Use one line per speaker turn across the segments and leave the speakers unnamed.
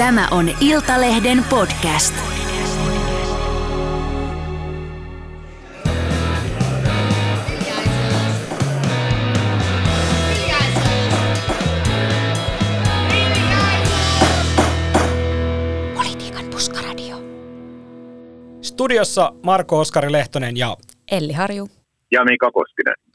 Tämä on Iltalehden podcast.
Politiikan puskaradio.
Studiossa Marko Oskari Lehtonen ja
Elli Harju.
ja Mika Koskinen.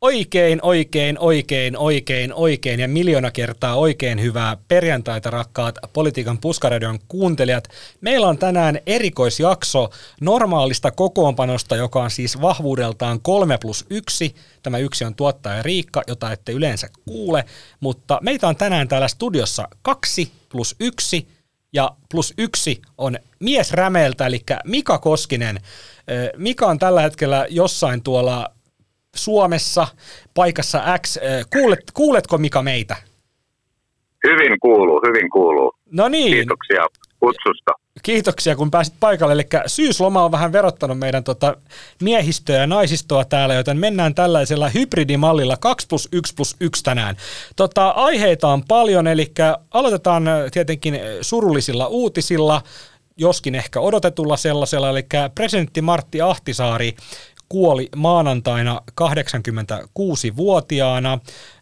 Oikein, oikein, oikein, oikein, oikein ja miljoona kertaa oikein hyvää perjantaita rakkaat Politiikan puskaradion kuuntelijat. Meillä on tänään erikoisjakso normaalista kokoonpanosta, joka on siis vahvuudeltaan 3 plus 1. Tämä yksi on tuottaja Riikka, jota ette yleensä kuule, mutta meitä on tänään täällä studiossa 2 plus 1 ja plus yksi on mies rämeeltä, eli Mika Koskinen. Mika on tällä hetkellä jossain tuolla Suomessa paikassa X. Ö, Kuulet, kuuletko Mika meitä?
Hyvin kuuluu, hyvin kuuluu.
No niin,
Kiitoksia kutsusta.
kiitoksia kun pääsit paikalle. Eli syysloma on vähän verottanut meidän tota miehistöä ja naisistoa täällä, joten mennään tällaisella hybridimallilla 2 plus 1 plus 1 tänään. Tota, aiheita on paljon, eli aloitetaan ö, tietenkin ö, surullisilla uutisilla, joskin ehkä odotetulla sellaisella, eli presidentti Martti Ahtisaari kuoli maanantaina 86-vuotiaana.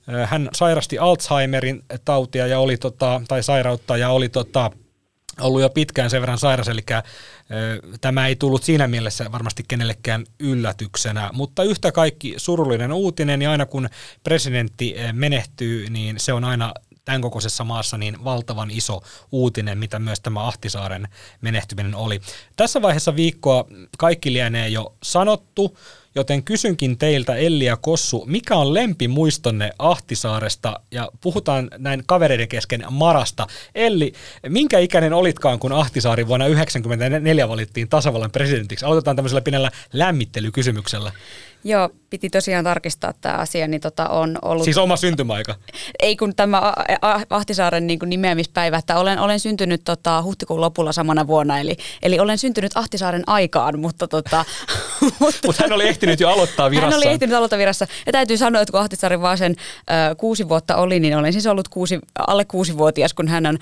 Ö, Hän sairasti Alzheimerin tautia ja oli tota, tai sairautta ja oli tota, ollut jo pitkään sen verran sairas, eli tämä ei tullut siinä mielessä varmasti kenellekään yllätyksenä, mutta yhtä kaikki surullinen uutinen ja aina kun presidentti menehtyy, niin se on aina tämän kokoisessa maassa niin valtavan iso uutinen, mitä myös tämä Ahtisaaren menehtyminen oli. Tässä vaiheessa viikkoa kaikki lienee jo sanottu, joten kysynkin teiltä Elli ja Kossu, mikä on lempimuistonne Ahtisaaresta ja puhutaan näin kavereiden kesken Marasta. Elli, minkä ikäinen olitkaan, kun Ahtisaari vuonna 1994 valittiin tasavallan presidentiksi? Aloitetaan tämmöisellä pienellä lämmittelykysymyksellä.
Joo, piti tosiaan tarkistaa tämä asia, niin tota on ollut...
Siis oma syntymäaika.
Ei kun tämä Ahtisaaren niin kuin nimeämispäivä, että olen, olen syntynyt tota, huhtikuun lopulla samana vuonna, eli, eli olen syntynyt Ahtisaaren aikaan, mutta, tota, mutta
Mutta hän oli ehtinyt jo aloittaa virassa.
Hän oli ehtinyt aloittaa virassa. Ja täytyy sanoa, että kun Ahtisaari vaan sen ö, kuusi vuotta oli, niin olen siis ollut kuusi, alle kuusivuotias, kun hän on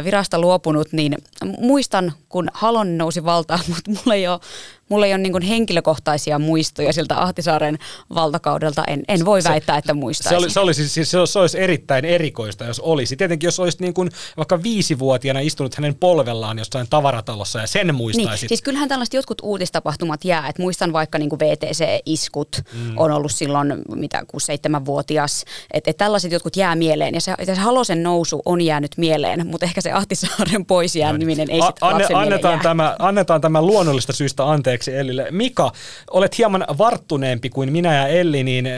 ö, virasta luopunut. Niin muistan, kun Halon nousi valtaan, mutta mulla ei ole, mulla ei ole niin henkilökohtaisia muistoja siltä Ahtisaaren valtakaudelta. En, en voi väittää, että
Se,
muistaisin.
oli, se, oli, siis, se, se olisi erittäin erikoista, jos olisi. Tietenkin, jos olisit niin kuin vaikka viisivuotiaana istunut hänen polvellaan jossain tavaratalossa ja sen muistaisit.
Niin, siis kyllähän tällaiset jotkut uutistapahtumat jää. Et muistan vaikka niin VTC-iskut mm. on ollut silloin mitä 6-7-vuotias. Että et tällaiset jotkut jää mieleen. Ja se, se Halosen nousu on jäänyt mieleen, mutta ehkä se Ahtisaaren pois jääminen ei
A-
sitten lapsen mieleen
annetaan,
jää.
tämä, annetaan tämä luonnollista syystä anteeksi Ellille. Mika, olet hieman varttuneempi kuin minä ja Elli, niin äh,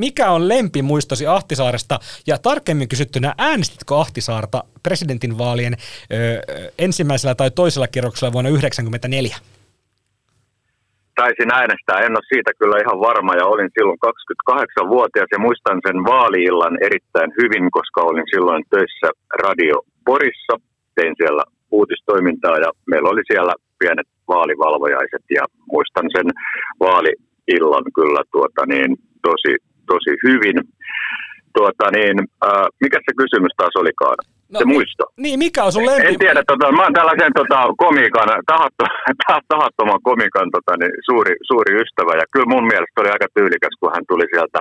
mikä on lempimuistosi Ahtisaaresta? Ja tarkemmin kysyttynä, äänestitkö Ahtisaarta presidentinvaalien ö, ensimmäisellä tai toisella kierroksella vuonna 1994?
Taisin äänestää, en ole siitä kyllä ihan varma ja olin silloin 28-vuotias ja muistan sen vaaliillan erittäin hyvin, koska olin silloin töissä Radio Porissa, tein siellä uutistoimintaa ja meillä oli siellä pienet vaalivalvojaiset ja muistan sen vaaliillan kyllä tuota niin, tosi, tosi hyvin. Tuota niin, äh, mikä se kysymys taas olikaan?
No,
se muisto.
Niin, mikä on sun lempi?
En tiedä, tota, mä oon tällaisen tota, komiikan, tahatto, ta- tahattoman komikan tota, niin, suuri, suuri ystävä. Ja kyllä mun mielestä oli aika tyylikäs, kun hän tuli sieltä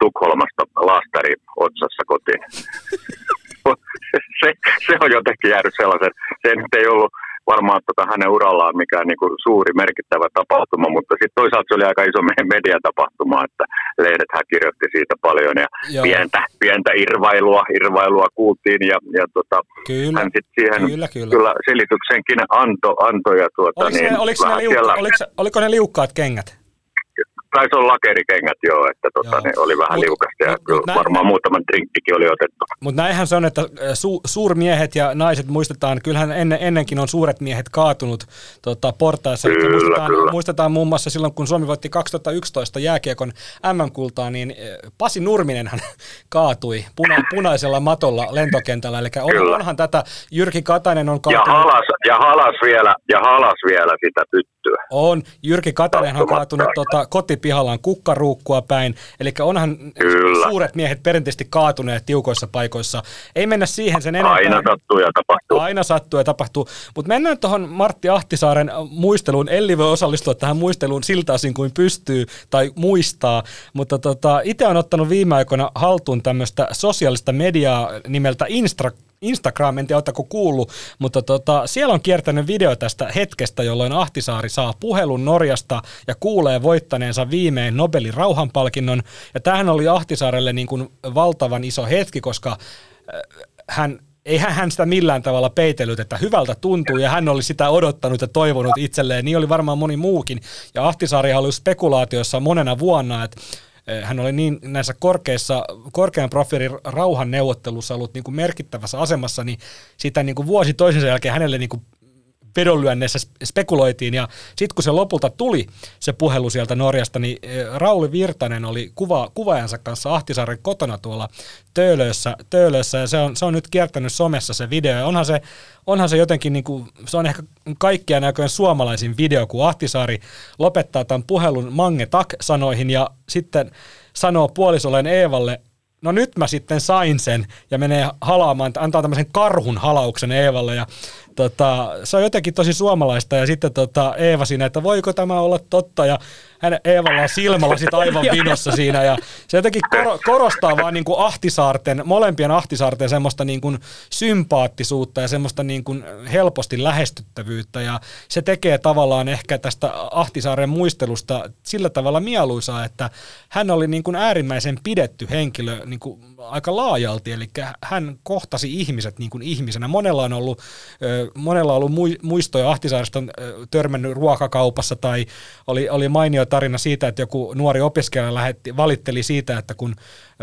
Tukholmasta laastari otsassa kotiin. se, se on jotenkin jäänyt sellaisen, se nyt ei ollut varmaan tota, hänen urallaan mikään niinku, suuri merkittävä tapahtuma, mutta sitten toisaalta se oli aika iso me- mediatapahtuma, että lehdethän kirjoitti siitä paljon ja
Joo.
pientä, pientä irvailua, irvailua kuultiin ja, ja tota,
Kyllä,
hän sitten siihen
kyllä, kyllä.
kyllä selityksenkin anto, antoi ja tuota,
Oliko,
niin,
ne, oliko, ne liukka,
siellä,
oliko, oliko ne liukkaat kengät?
Taisi olla lakerikengät joo, että tota,
Joo.
ne oli vähän
Mut-
liukasta ja
mut-
kyllä
mut nä-
varmaan muutaman drinkkikin oli otettu.
Mutta näinhän se on, että su, suurmiehet ja naiset muistetaan, kyllähän ennen, ennenkin on suuret miehet kaatunut tota, portaissa.
Kyllä,
muistetaan,
kyllä.
muistetaan muun muassa silloin, kun Suomi voitti 2011 jääkiekon MM-kultaa, niin eh, Pasi Nurminenhan kaatui puna, punaisella matolla lentokentällä. Eli on,
Kyllä.
onhan tätä, Jyrki Katainen on
Ja
kaatunut.
halas, ja halas vielä, ja halas vielä sitä tyttöä. Tehtyä.
On. Jyrki Katainen on kaatunut tota, kotipihallaan kukkaruukkua päin. Eli onhan Kyllä. suuret miehet perinteisesti kaatuneet tiukoissa paikoissa. Ei mennä siihen sen enempää.
Aina sattuu ja tapahtuu.
Aina sattuu ja tapahtuu. Mutta mennään tuohon Martti Ahtisaaren muisteluun. Elli voi osallistua tähän muisteluun siltä osin kuin pystyy tai muistaa. Mutta tota, itse on ottanut viime aikoina haltuun tämmöistä sosiaalista mediaa nimeltä Instra Instagram, en tiedä oletteko kuullut, mutta tota, siellä on kiertänyt video tästä hetkestä, jolloin Ahtisaari saa puhelun Norjasta ja kuulee voittaneensa viimein Nobelin rauhanpalkinnon. Ja tämähän oli Ahtisaarelle niin kuin valtavan iso hetki, koska äh, hän eihän hän sitä millään tavalla peitellyt, että hyvältä tuntuu ja hän oli sitä odottanut ja toivonut itselleen. Niin oli varmaan moni muukin. Ja Ahtisaari oli spekulaatiossa monena vuonna, että hän oli niin näissä korkeissa, korkean profiilin rauhan neuvottelussa ollut niin kuin merkittävässä asemassa, niin sitä niin kuin vuosi toisensa jälkeen hänelle niin kuin vedonlyönneissä spekuloitiin ja sitten kun se lopulta tuli se puhelu sieltä Norjasta, niin eh, Rauli Virtanen oli kuva, kuvaajansa kanssa Ahtisaaren kotona tuolla Töölössä, Töölössä ja se on, se on nyt kiertänyt somessa se video ja onhan se, onhan se jotenkin, niin kuin, se on ehkä kaikkia näköjen suomalaisin video, kun Ahtisaari lopettaa tämän puhelun Mange Tak-sanoihin ja sitten sanoo puolisolleen Eevalle, no nyt mä sitten sain sen ja menee halaamaan, antaa tämmöisen karhun halauksen Eevalle ja tota, se on jotenkin tosi suomalaista ja sitten tota, Eeva siinä, että voiko tämä olla totta ja hän Eevalla on silmälasit aivan vinossa siinä ja se jotenkin kor- korostaa vaan niin kuin Ahtisaarten, molempien Ahtisaarten semmoista niin kuin sympaattisuutta ja semmoista niin kuin helposti lähestyttävyyttä ja se tekee tavallaan ehkä tästä Ahtisaaren muistelusta sillä tavalla mieluisaa, että hän oli niin kuin äärimmäisen pidetty henkilö niin kuin aika laajalti, eli hän kohtasi ihmiset niin kuin ihmisenä. Monella on ollut, monella on ollut muistoja. Ahtisaaresta on törmännyt ruokakaupassa tai oli, oli mainio tarina siitä, että joku nuori opiskelija lähetti, valitteli siitä, että kun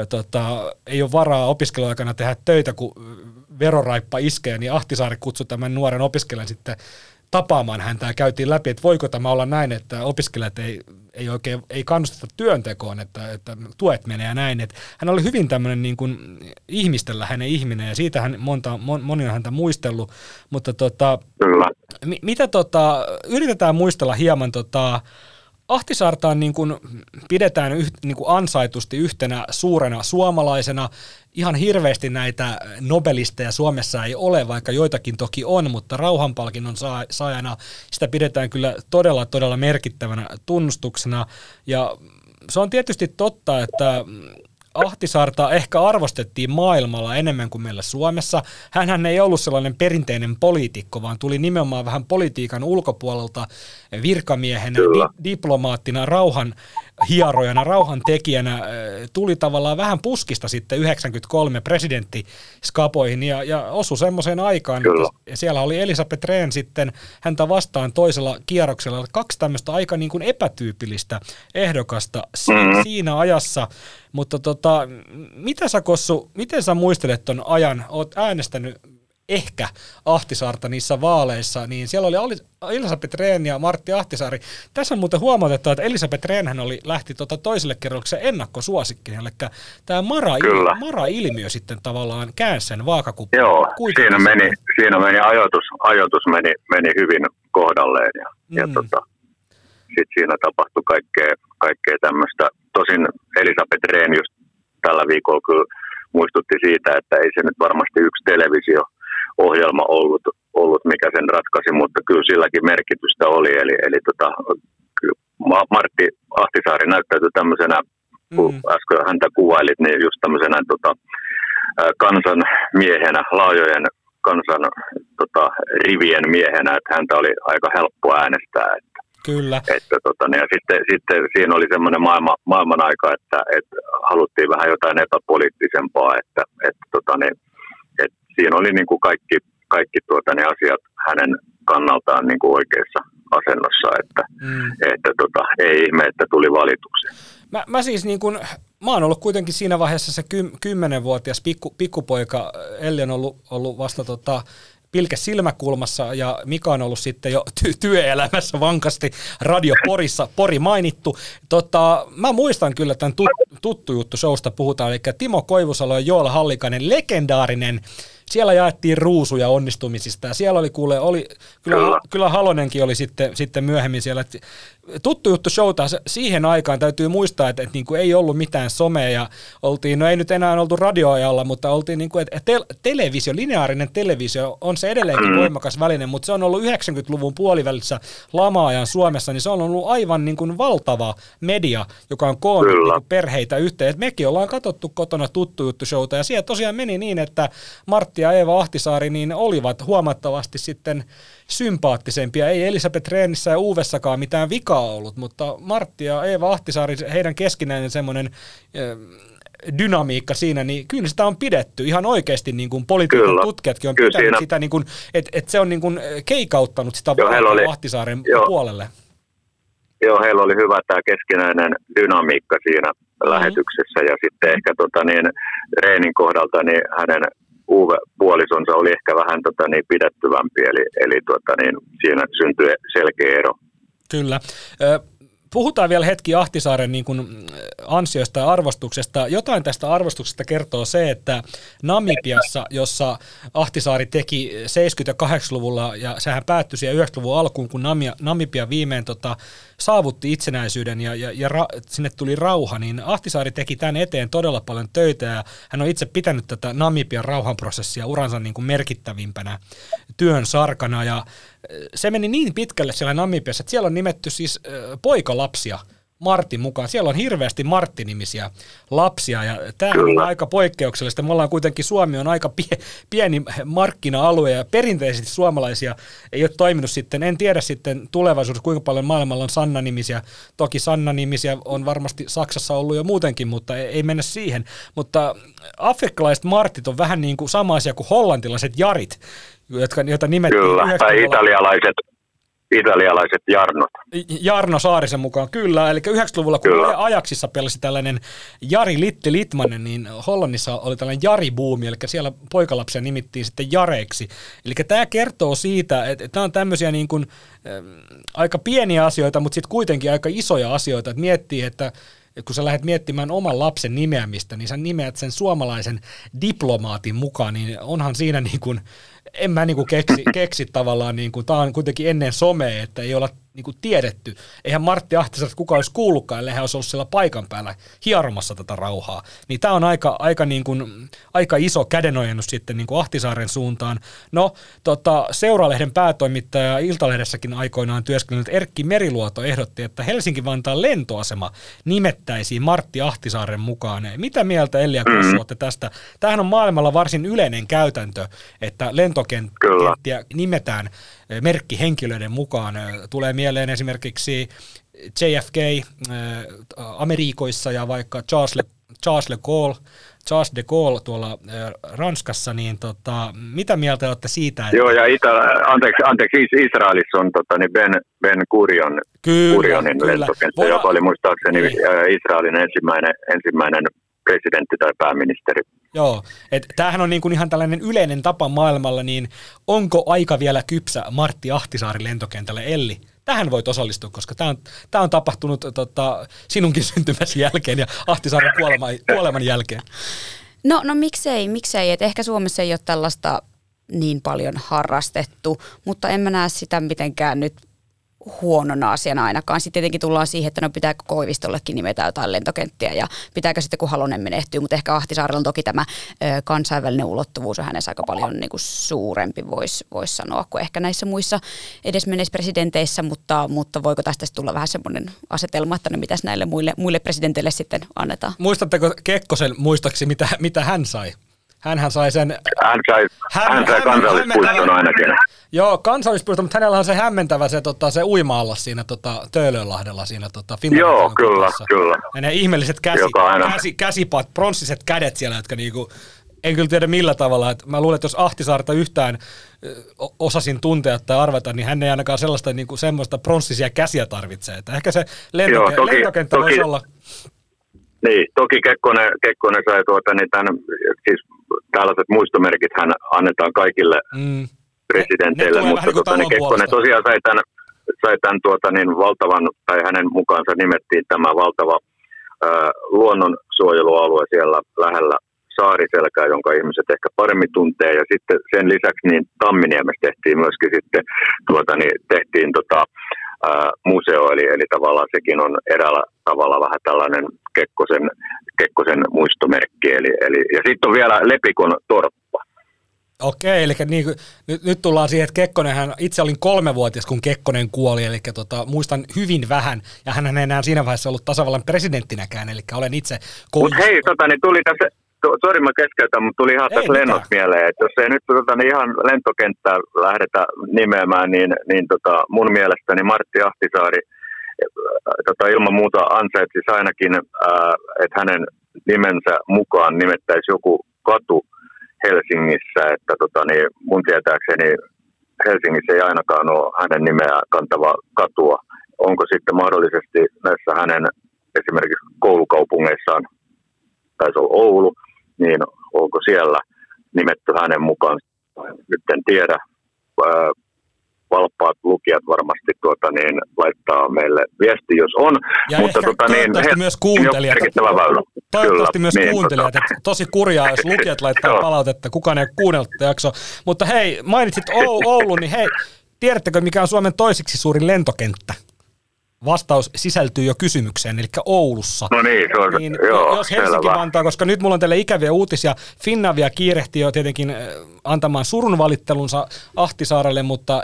tota, ei ole varaa opiskeluaikana tehdä töitä, kun veroraippa iskee, niin Ahtisaari kutsui tämän nuoren opiskelijan sitten tapaamaan häntä ja käytiin läpi, että voiko tämä olla näin, että opiskelijat ei, ei oikein ei kannusteta työntekoon, että, että tuet menee ja näin. Että hän oli hyvin tämmöinen niin kuin ihmisten läheinen ihminen ja siitä hän monta, moni on häntä muistellut, mutta tota,
Kyllä.
mitä tota, yritetään muistella hieman tota, Ahtisaartaan niin kuin pidetään yht, niin kuin ansaitusti yhtenä suurena suomalaisena. Ihan hirveästi näitä nobelisteja Suomessa ei ole, vaikka joitakin toki on, mutta rauhanpalkinnon saajana sitä pidetään kyllä todella, todella merkittävänä tunnustuksena. Ja se on tietysti totta, että Ahtisaarta ehkä arvostettiin maailmalla enemmän kuin meillä Suomessa. Hänhän ei ollut sellainen perinteinen poliitikko, vaan tuli nimenomaan vähän politiikan ulkopuolelta virkamiehenä, di- diplomaattina, rauhan hierojana, rauhantekijänä äh, tuli tavallaan vähän puskista sitten 93 presidenttiskapoihin ja, ja osui semmoiseen aikaan, Kyllä. että siellä oli Elisabeth Rehn sitten häntä vastaan toisella kierroksella, kaksi tämmöistä aika niin kuin epätyypillistä ehdokasta si- mm-hmm. siinä ajassa, mutta tota, mitä sä Kossu, miten sä muistelet ton ajan, oot äänestänyt ehkä Ahtisaarta niissä vaaleissa, niin siellä oli Elisabeth Rehn ja Martti Ahtisaari. Tässä on muuten huomautettu, että Elisabeth Rehnhän oli, lähti tuota toiselle kerrokselle ennakkosuosikki, eli tämä Mara-ilmiö, Mara-ilmiö sitten tavallaan käänsi sen vaakakupin.
Joo, siinä meni, siinä meni ajoitus, ajoitus meni, meni hyvin kohdalleen ja, mm. ja tota, sitten siinä tapahtui kaikkea, kaikkea tämmöistä. Tosin Elisabeth Rehn just tällä viikolla kyllä muistutti siitä, että ei se nyt varmasti yksi televisio – ohjelma ollut, ollut, mikä sen ratkaisi, mutta kyllä silläkin merkitystä oli. Eli, eli tota, Martti Ahtisaari näyttäytyi tämmöisenä, kun mm. äsken häntä kuvailit, niin just tämmöisenä tota, kansan miehenä, laajojen kansan tota, rivien miehenä, että häntä oli aika helppo äänestää. Että,
Kyllä.
Että, tota, niin, ja sitten, sitten siinä oli semmoinen maailma, maailman aika, että, että haluttiin vähän jotain epäpoliittisempaa, että, että tota, niin, siinä oli niin kuin kaikki, kaikki tuota, ne asiat hänen kannaltaan niin kuin oikeassa asennossa, että, mm. että tota, ei ihme, että tuli valituksi.
Mä, mä siis niin kuin, mä oon ollut kuitenkin siinä vaiheessa se ky, kymmenenvuotias pikku, pikkupoika, Elli on ollut, ollut vasta tota, pilke silmäkulmassa ja Mika on ollut sitten jo ty- työelämässä vankasti Radio Porissa, Pori mainittu. Tota, mä muistan kyllä tämän tut- tuttu juttu showsta puhutaan, eli Timo Koivusalo ja Joel Hallikainen, legendaarinen siellä jaettiin ruusuja onnistumisista ja siellä oli kuule, oli, kyllä, kyllä. kyllä Halonenkin oli sitten, sitten myöhemmin siellä. Tuttu juttu showta, siihen aikaan täytyy muistaa, että, että niin kuin ei ollut mitään somea ja oltiin, no ei nyt enää oltu radioajalla, mutta oltiin niin kuin, että te, televisio, lineaarinen televisio on se edelleenkin mm. voimakas väline, mutta se on ollut 90-luvun puolivälissä lama-ajan Suomessa, niin se on ollut aivan niin kuin valtava media, joka on koonnut niin perheitä yhteen. Et mekin ollaan katsottu kotona tuttu juttu showta ja siellä tosiaan meni niin, että Martti ja Eeva Ahtisaari niin olivat huomattavasti sitten sympaattisempia. Ei Elisabeth Reenissä ja Uuvessakaan mitään vikaa ollut, mutta Martti ja Eeva Ahtisaari, heidän keskinäinen semmoinen dynamiikka siinä, niin kyllä sitä on pidetty ihan oikeasti niin kuin politiikan tutkijatkin on kyllä pitänyt siinä. sitä, niin kuin, että, että se on niin kuin keikauttanut sitä joo, oli, Ahtisaaren joo, puolelle.
Joo, heillä oli hyvä tämä keskinäinen dynamiikka siinä mm-hmm. lähetyksessä ja sitten ehkä tota, niin, Reenin kohdalta niin hänen Uwe puolisonsa oli ehkä vähän tota, niin, pidettyvämpi, eli, eli tota, niin, siinä syntyi selkeä ero.
Kyllä. Puhutaan vielä hetki Ahtisaaren niin kuin ansioista ja arvostuksesta. Jotain tästä arvostuksesta kertoo se, että Namibiassa, jossa Ahtisaari teki 70- ja 80-luvulla, ja sehän päättyi siihen 90-luvun alkuun, kun Namibia viimein tota, saavutti itsenäisyyden ja, ja, ja ra, sinne tuli rauha, niin Ahtisaari teki tämän eteen todella paljon töitä, ja hän on itse pitänyt tätä Namibian rauhanprosessia uransa niin kuin merkittävimpänä työn sarkana, ja se meni niin pitkälle siellä Namibiassa, että siellä on nimetty siis poikalapsia Martin mukaan. Siellä on hirveästi Martti-nimisiä lapsia ja tämä on aika poikkeuksellista. Me ollaan kuitenkin, Suomi on aika pie, pieni markkina-alue ja perinteisesti suomalaisia ei ole toiminut sitten, en tiedä sitten tulevaisuudessa kuinka paljon maailmalla on Sanna-nimisiä. Toki Sanna-nimisiä on varmasti Saksassa ollut jo muutenkin, mutta ei, ei mennä siihen. Mutta afrikkalaiset Martit on vähän niin kuin sama asia kuin hollantilaiset Jarit, jotka, joita nimettiin
Kyllä, tai italialaiset, italialaiset Jarnot.
Jarno Saarisen mukaan, kyllä. Eli 90-luvulla, kun kyllä. Ajaksissa pelasi tällainen Jari Litti Litmanen, niin Hollannissa oli tällainen Jari-buumi, eli siellä poikalapsia nimittiin sitten Jareiksi. Eli tämä kertoo siitä, että tämä on tämmöisiä niin kuin, äh, aika pieniä asioita, mutta sitten kuitenkin aika isoja asioita, että miettii, että kun sä lähdet miettimään oman lapsen nimeämistä, niin sä nimeät sen suomalaisen diplomaatin mukaan, niin onhan siinä niin kuin en mä niinku keksi, keksi tavallaan, niinku, tämä on kuitenkin ennen somea, että ei olla niinku tiedetty. Eihän Martti Ahtisaari kukaan olisi kuullutkaan, ellei hän olisi ollut siellä paikan päällä hieromassa tätä rauhaa. Niin tämä on aika, aika, niinku, aika iso kädenojennus sitten niinku Ahtisaaren suuntaan. No, tota, Seuralehden päätoimittaja Iltalehdessäkin aikoinaan työskennellyt Erkki Meriluoto ehdotti, että Helsinki-Vantaan lentoasema nimettäisiin Martti Ahtisaaren mukaan. Mitä mieltä Elia Kussu olette tästä? Tämähän on maailmalla varsin yleinen käytäntö, että lento lentokenttiä nimetään merkkihenkilöiden mukaan. Tulee mieleen esimerkiksi JFK Amerikoissa ja vaikka Charles, Le, Charles, Le Gaulle, Charles de Gaulle tuolla Ranskassa, niin tota, mitä mieltä olette siitä? Että...
Joo, ja Ita- anteeksi, anteeksi, Israelissa on tota, niin Ben, ben Gurion, kyllä, Gurionin kyllä. lentokenttä, Voidaan... joka oli muistaakseni niin. Israelin ensimmäinen, ensimmäinen presidentti tai pääministeri.
Joo, että tämähän on niin kuin ihan tällainen yleinen tapa maailmalla, niin onko aika vielä kypsä Martti Ahtisaari lentokentälle Elli? Tähän voit osallistua, koska tämä on, tämä on tapahtunut tota, sinunkin syntymäsi jälkeen ja Ahtisaaren kuoleman, kuoleman jälkeen.
No, no miksei, miksei. Et ehkä Suomessa ei ole tällaista niin paljon harrastettu, mutta en mä näe sitä mitenkään nyt huonona asiana ainakaan. Sitten tietenkin tullaan siihen, että no pitääkö Koivistollekin nimetä jotain lentokenttiä ja pitääkö sitten kun Halonen menehtyy, mutta ehkä Ahtisaarella on toki tämä ö, kansainvälinen ulottuvuus on hänessä aika paljon niin kuin suurempi, voisi vois sanoa, kuin ehkä näissä muissa edesmenneissä presidenteissä, mutta, mutta voiko tästä tulla vähän semmoinen asetelma, että no mitäs näille muille, muille presidenteille sitten annetaan?
Muistatteko Kekkosen muistaksi, mitä, mitä hän sai? Hänhän sai sen...
Hän sai, hän, hän sai kansallispuiston ainakin.
Joo, kansallispuisto, mutta hänellä on se hämmentävä se, tota, se uima siinä tota, Töölönlahdella siinä tota,
Joo, kyllä, kutassa. kyllä.
Ja ne ihmeelliset käsi, käsi, käsipaat, pronssiset kädet siellä, jotka niinku, en kyllä tiedä millä tavalla. Että mä luulen, että jos Ahtisaarta yhtään osasin tuntea tai arvata, niin hän ei ainakaan sellaista niin kuin semmoista pronssisia käsiä tarvitse. Että ehkä se lentoke- Joo, toki, lentokenttä toki, voisi olla...
Niin, toki Kekkonen, Kekkonen sai tuota, niin tämän, siis tällaiset muistomerkit hän annetaan kaikille mm. presidenteille, mutta niin tuota, niin Kekkonen tosiaan sai tämän, sai tämän tuota, niin valtavan, tai hänen mukaansa nimettiin tämä valtava ää, luonnonsuojelualue siellä lähellä saariselkää, jonka ihmiset ehkä paremmin tuntee. Ja sitten sen lisäksi niin Tamminiemessä tehtiin myöskin sitten, tuota, niin tehtiin tota, ää, museo, eli, eli tavallaan sekin on eräällä tavalla vähän tällainen Kekkosen, Kekkosen muistomerkki. Eli, eli, ja sitten on vielä Lepikon torppa.
Okei, eli niin, nyt, nyt tullaan siihen, että Kekkonenhän, itse olin kolmevuotias, kun Kekkonen kuoli, eli tota, muistan hyvin vähän, ja hän ei enää siinä vaiheessa ollut tasavallan presidenttinäkään, eli olen itse
Mutta hei, tota, niin tuli tässä, sori mä keskeytän, mutta tuli ihan tässä lennot mieleen, että jos ei nyt tota, niin ihan lentokenttää lähdetä nimeämään, niin, niin tota, mun mielestäni Martti Ahtisaari tota, ilman muuta ansaitsisi ainakin, ää, että hänen nimensä mukaan nimettäisi joku katu Helsingissä, että tota, niin mun tietääkseni Helsingissä ei ainakaan ole hänen nimeä kantava katua. Onko sitten mahdollisesti näissä hänen esimerkiksi koulukaupungeissaan, taisi olla Oulu, niin onko siellä nimetty hänen mukaan? Nyt en tiedä valppaat lukijat varmasti tuota, niin, laittaa meille viesti, jos on.
Ja mutta tota, niin, he, myös kuuntelijat.
Väylä.
Toivottavasti Kyllä, myös niin, kuuntelijat. Tota. Että tosi kurjaa, jos lukijat laittaa palautetta, kukaan ei kuunnellut jakso. Mutta hei, mainitsit Oulun, niin hei, tiedättekö mikä on Suomen toiseksi suurin lentokenttä? Vastaus sisältyy jo kysymykseen, eli Oulussa.
No niin, se on,
niin, joo, Jos Helsinki selvä. Vantaa, koska nyt mulla on teille ikäviä uutisia, Finnavia kiirehti jo tietenkin äh, antamaan surun valittelunsa Ahtisaarelle, mutta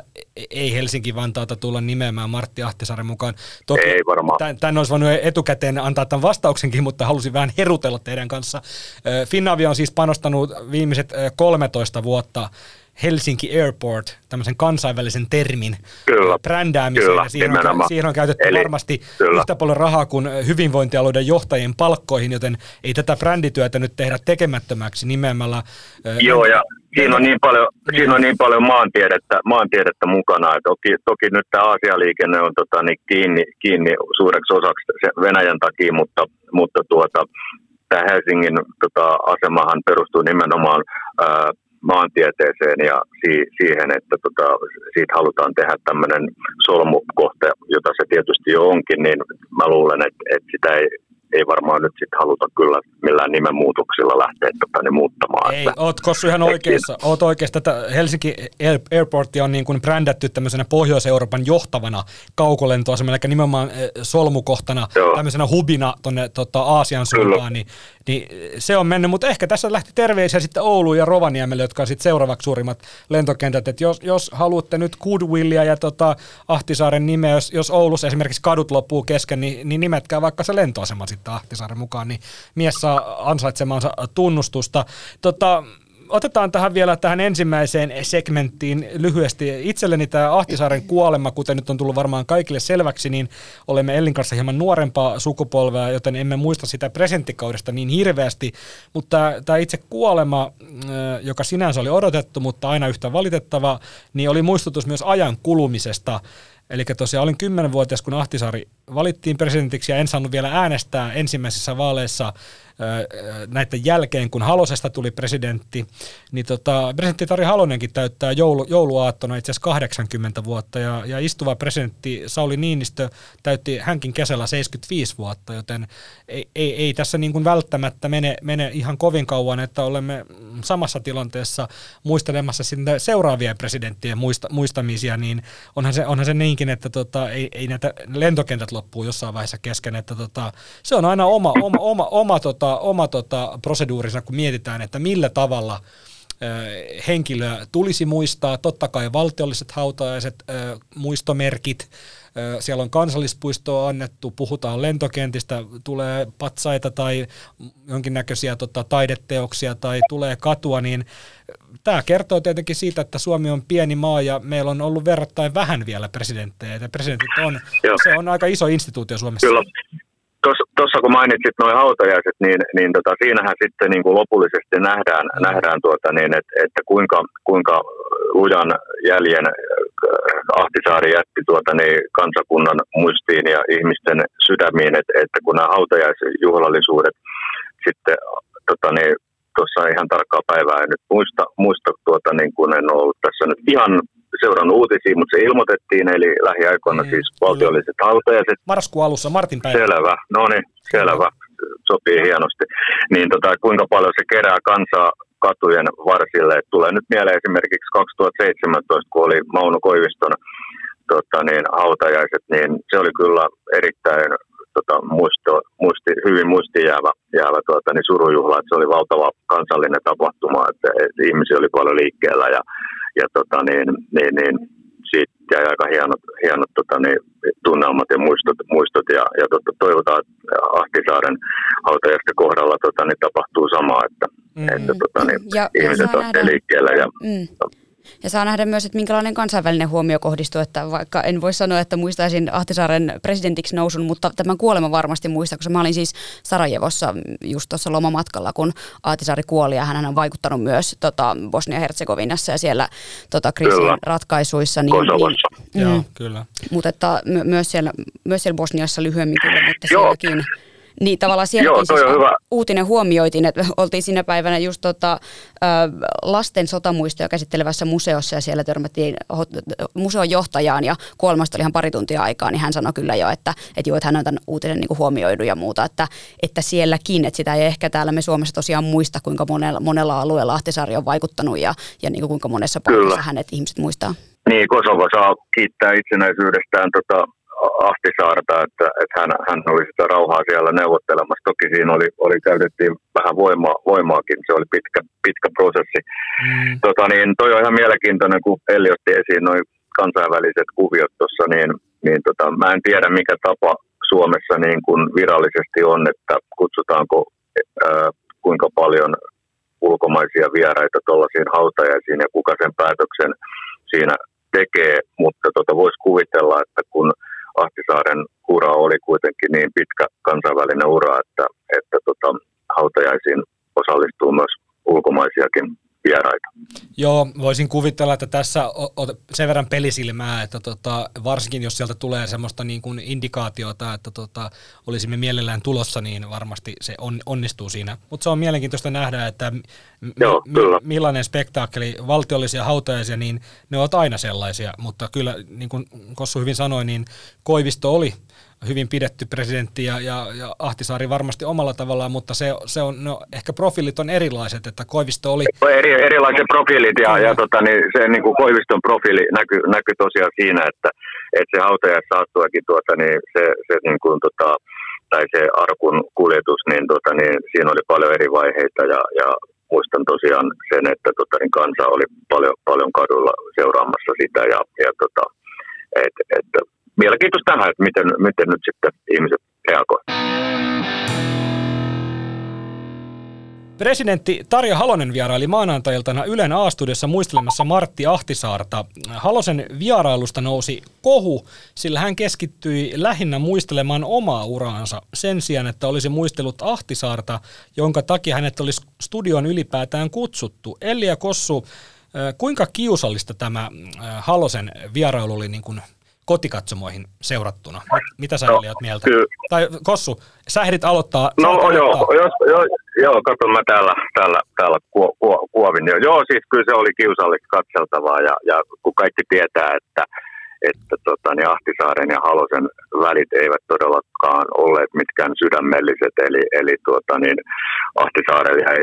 ei Helsinki Vantaata tulla nimeämään Martti Ahtisaaren mukaan.
Toki ei varmaan.
Tämän olisi voinut etukäteen antaa tämän vastauksenkin, mutta halusin vähän herutella teidän kanssa. Äh, Finnavia on siis panostanut viimeiset 13 äh, vuotta Helsinki Airport, tämmöisen kansainvälisen termin
kyllä,
brändäämiseen. Kyllä, siihen, on, siihen on käytetty Eli, varmasti kyllä. yhtä paljon rahaa kuin hyvinvointialueiden johtajien palkkoihin, joten ei tätä brändityötä nyt tehdä tekemättömäksi nimeämällä.
Joo, ja siinä on niin paljon, niin. siinä on niin paljon maantiedettä, maantiedettä mukana. toki, toki nyt tämä Aasialiikenne on tota, niin kiinni, kiinni suureksi osaksi Venäjän takia, mutta, mutta tuota, tämä Helsingin tota, asemahan perustuu nimenomaan ää, maantieteeseen ja si- siihen, että tota, siitä halutaan tehdä tämmöinen solmukohta, jota se tietysti jo onkin, niin mä luulen, että, että sitä ei ei varmaan nyt sitten haluta kyllä millään nimenmuutoksilla lähteä tota, niin muuttamaan.
Ei, että, oot Kossu ihan oikeassa. Oot oikeassa. Tätä Helsinki Airportia on niin kuin brändätty tämmöisenä Pohjois-Euroopan johtavana kaukolentoasemana, eli nimenomaan eh, solmukohtana, Joo. tämmöisenä hubina tuonne tota, Aasian suuntaan, niin, niin, se on mennyt. Mutta ehkä tässä lähti terveisiä sitten Ouluun ja Rovaniemelle, jotka on sitten seuraavaksi suurimmat lentokentät. Et jos, jos haluatte nyt Goodwillia ja tota, Ahtisaaren nimeä, jos, jos Oulussa esimerkiksi kadut loppuu kesken, niin, niin nimetkää vaikka se lentoasema sitten Ahtisaaren mukaan, niin mies saa ansaitsemansa tunnustusta. Tota, otetaan tähän vielä tähän ensimmäiseen segmenttiin lyhyesti. Itselleni tämä Ahtisaaren kuolema, kuten nyt on tullut varmaan kaikille selväksi, niin olemme Ellin kanssa hieman nuorempaa sukupolvea, joten emme muista sitä presenttikaudesta niin hirveästi, mutta tämä itse kuolema, joka sinänsä oli odotettu, mutta aina yhtä valitettava, niin oli muistutus myös ajan kulumisesta. Eli tosiaan olin kymmenenvuotias, kun Ahtisaari valittiin presidentiksi ja en saanut vielä äänestää ensimmäisissä vaaleissa näiden jälkeen, kun Halosesta tuli presidentti, niin tota, presidentti Tari Halonenkin täyttää joulu, jouluaattona itse asiassa 80 vuotta, ja, ja istuva presidentti Sauli Niinistö täytti hänkin kesällä 75 vuotta, joten ei, ei, ei tässä niin kuin välttämättä mene, mene ihan kovin kauan, että olemme samassa tilanteessa muistelemassa sinne seuraavia presidenttien muista, muistamisia, niin onhan se, onhan se niinkin, että tota, ei, ei näitä lentokentät loppuu jossain vaiheessa kesken, että tota, se on aina oma, oma, oma, oma tota, tota, oma tota, proseduurinsa, kun mietitään, että millä tavalla henkilöä tulisi muistaa. Totta kai valtiolliset hautajaiset, muistomerkit, siellä on kansallispuistoa annettu, puhutaan lentokentistä, tulee patsaita tai jonkinnäköisiä tota, taideteoksia tai tulee katua, niin tämä kertoo tietenkin siitä, että Suomi on pieni maa ja meillä on ollut verrattain vähän vielä presidenttejä. Ja presidentit on, se on aika iso instituutio Suomessa.
Kyllä, tuossa kun mainitsit noin hautajaiset, niin, niin tota, siinähän sitten niin kuin lopullisesti nähdään, nähdään tuota, niin, että, että kuinka, kuinka lujan jäljen äh, Ahtisaari jätti tuota, niin, kansakunnan muistiin ja ihmisten sydämiin, että, että kun nämä hautajaisjuhlallisuudet sitten tota, niin, ihan tarkkaa päivää en nyt muista, muista tuota, niin kun en ollut tässä nyt ihan seurannut uutisia, mutta se ilmoitettiin, eli lähiaikoina mm, siis valtiolliset hautajaiset.
Marraskuun alussa, Martin päivä.
Selvä, no niin, selvä. sopii hienosti. Niin tota, kuinka paljon se kerää kansaa katujen varsille. Et tulee nyt mieleen esimerkiksi 2017, kun oli Mauno Koiviston tota, niin, hautajaiset, niin se oli kyllä erittäin tota, muisto, muisti, hyvin muistijäävä jäävä, tuota, niin surujuhla, että se oli valtava kansallinen tapahtuma, että, että ihmisiä oli paljon liikkeellä ja, ja tota, niin, niin, niin, siitä jäi aika hienot, hienot tota, niin, tunnelmat ja muistot, muistot ja, ja tota, toivotaan, että Ahtisaaren hautajaisten kohdalla tota, niin tapahtuu sama, että, mm. että tota, niin, ja, ihmiset lähtee liikkeelle. Ja, mm.
Ja saa nähdä myös, että minkälainen kansainvälinen huomio kohdistuu, että vaikka en voi sanoa, että muistaisin Ahtisaaren presidentiksi nousun, mutta tämän kuoleman varmasti muistan, koska mä olin siis Sarajevossa just tuossa lomamatkalla, kun Ahtisaari kuoli ja hän on vaikuttanut myös tota, Bosnia-Herzegovinassa ja siellä tota, kriisin kyllä. ratkaisuissa. Niin,
niin, mm, Joo, kyllä.
Mutta että myös, siellä, myös siellä Bosniassa lyhyemmin kyllä, mutta sielläkin niin tavallaan siellä Joo, siis hyvä. uutinen huomioitiin, että oltiin sinä päivänä just tota, lasten sotamuistoja käsittelevässä museossa ja siellä törmättiin museon johtajaan ja kuolemasta oli ihan pari tuntia aikaa, niin hän sanoi kyllä jo, että, että, joo, että hän on tämän uutinen niin huomioidu ja muuta, että, että sielläkin, että sitä ei ehkä täällä me Suomessa tosiaan muista, kuinka monella, monella alueella Ahtisaari on vaikuttanut ja, ja niin kuin kuinka monessa paikassa hänet ihmiset muistaa.
Niin, Kosovo saa kiittää itsenäisyydestään tota, Ahtisaarta, että, että hän, hän oli sitä rauhaa siellä neuvottelemassa. Toki siinä oli, oli käytettiin vähän voimaa, voimaakin, se oli pitkä, pitkä prosessi. Mm. Tota, niin, toi on ihan mielenkiintoinen, kun Elli otti esiin noin kansainväliset kuviot tuossa, niin, niin tota, mä en tiedä mikä tapa Suomessa niin kuin virallisesti on, että kutsutaanko ää, kuinka paljon ulkomaisia vieraita tuollaisiin hautajaisiin ja kuka sen päätöksen siinä tekee, mutta tota, voisi kuvitella, että kun Ahtisaaren ura oli kuitenkin niin pitkä kansainvälinen ura, että, että tota, hautajaisiin osallistuu myös ulkomaisiakin vieraita.
Joo, voisin kuvitella, että tässä on sen verran pelisilmää, että tota, varsinkin jos sieltä tulee semmoista niin kuin indikaatiota, että tota, olisimme mielellään tulossa, niin varmasti se on, onnistuu siinä. Mutta se on mielenkiintoista nähdä, että m- Joo, m- millainen spektaakkeli, valtiollisia hautajaisia, niin ne ovat aina sellaisia, mutta kyllä niin kuin Kossu hyvin sanoi, niin Koivisto oli hyvin pidetty presidentti ja, ja, ja Ahtisaari varmasti omalla tavallaan, mutta se, se on, no, ehkä profiilit on erilaiset, että Koivisto oli...
Eri, erilaiset profiilit ja, ja tota, niin se niin kuin Koiviston profiili näkyy näky tosiaan siinä, että, että se hautajaissaattuakin tuota, niin se, se niin kuin, tota, tai se arkun kuljetus, niin, tota, niin siinä oli paljon eri vaiheita ja, ja muistan tosiaan sen, että tota, niin kansa oli paljon, paljon kadulla seuraamassa sitä ja, ja tota, et, et, mielenkiintoista nähdä, että miten, miten nyt sitten ihmiset reagoivat.
Presidentti Tarja Halonen vieraili maanantailtana Ylen A-studiossa muistelemassa Martti Ahtisaarta. Halosen vierailusta nousi kohu, sillä hän keskittyi lähinnä muistelemaan omaa uraansa sen sijaan, että olisi muistellut Ahtisaarta, jonka takia hänet olisi studion ylipäätään kutsuttu. Elli ja Kossu, kuinka kiusallista tämä Halosen vierailu oli niin kuin kotikatsomoihin seurattuna? Mitä sä no, olet mieltä? Kyllä. Tai Kossu, sä ehdit aloittaa.
No joo, jos, joo, joo, katon mä täällä, täällä, täällä ku, ku, kuovin. Jo. Joo, siis kyllä se oli kiusallista katseltavaa ja, ja kun kaikki tietää, että että tota, niin Ahtisaaren ja Halosen välit eivät todellakaan olleet mitkään sydämelliset, eli, eli tuota, niin Ahtisaarelle jäi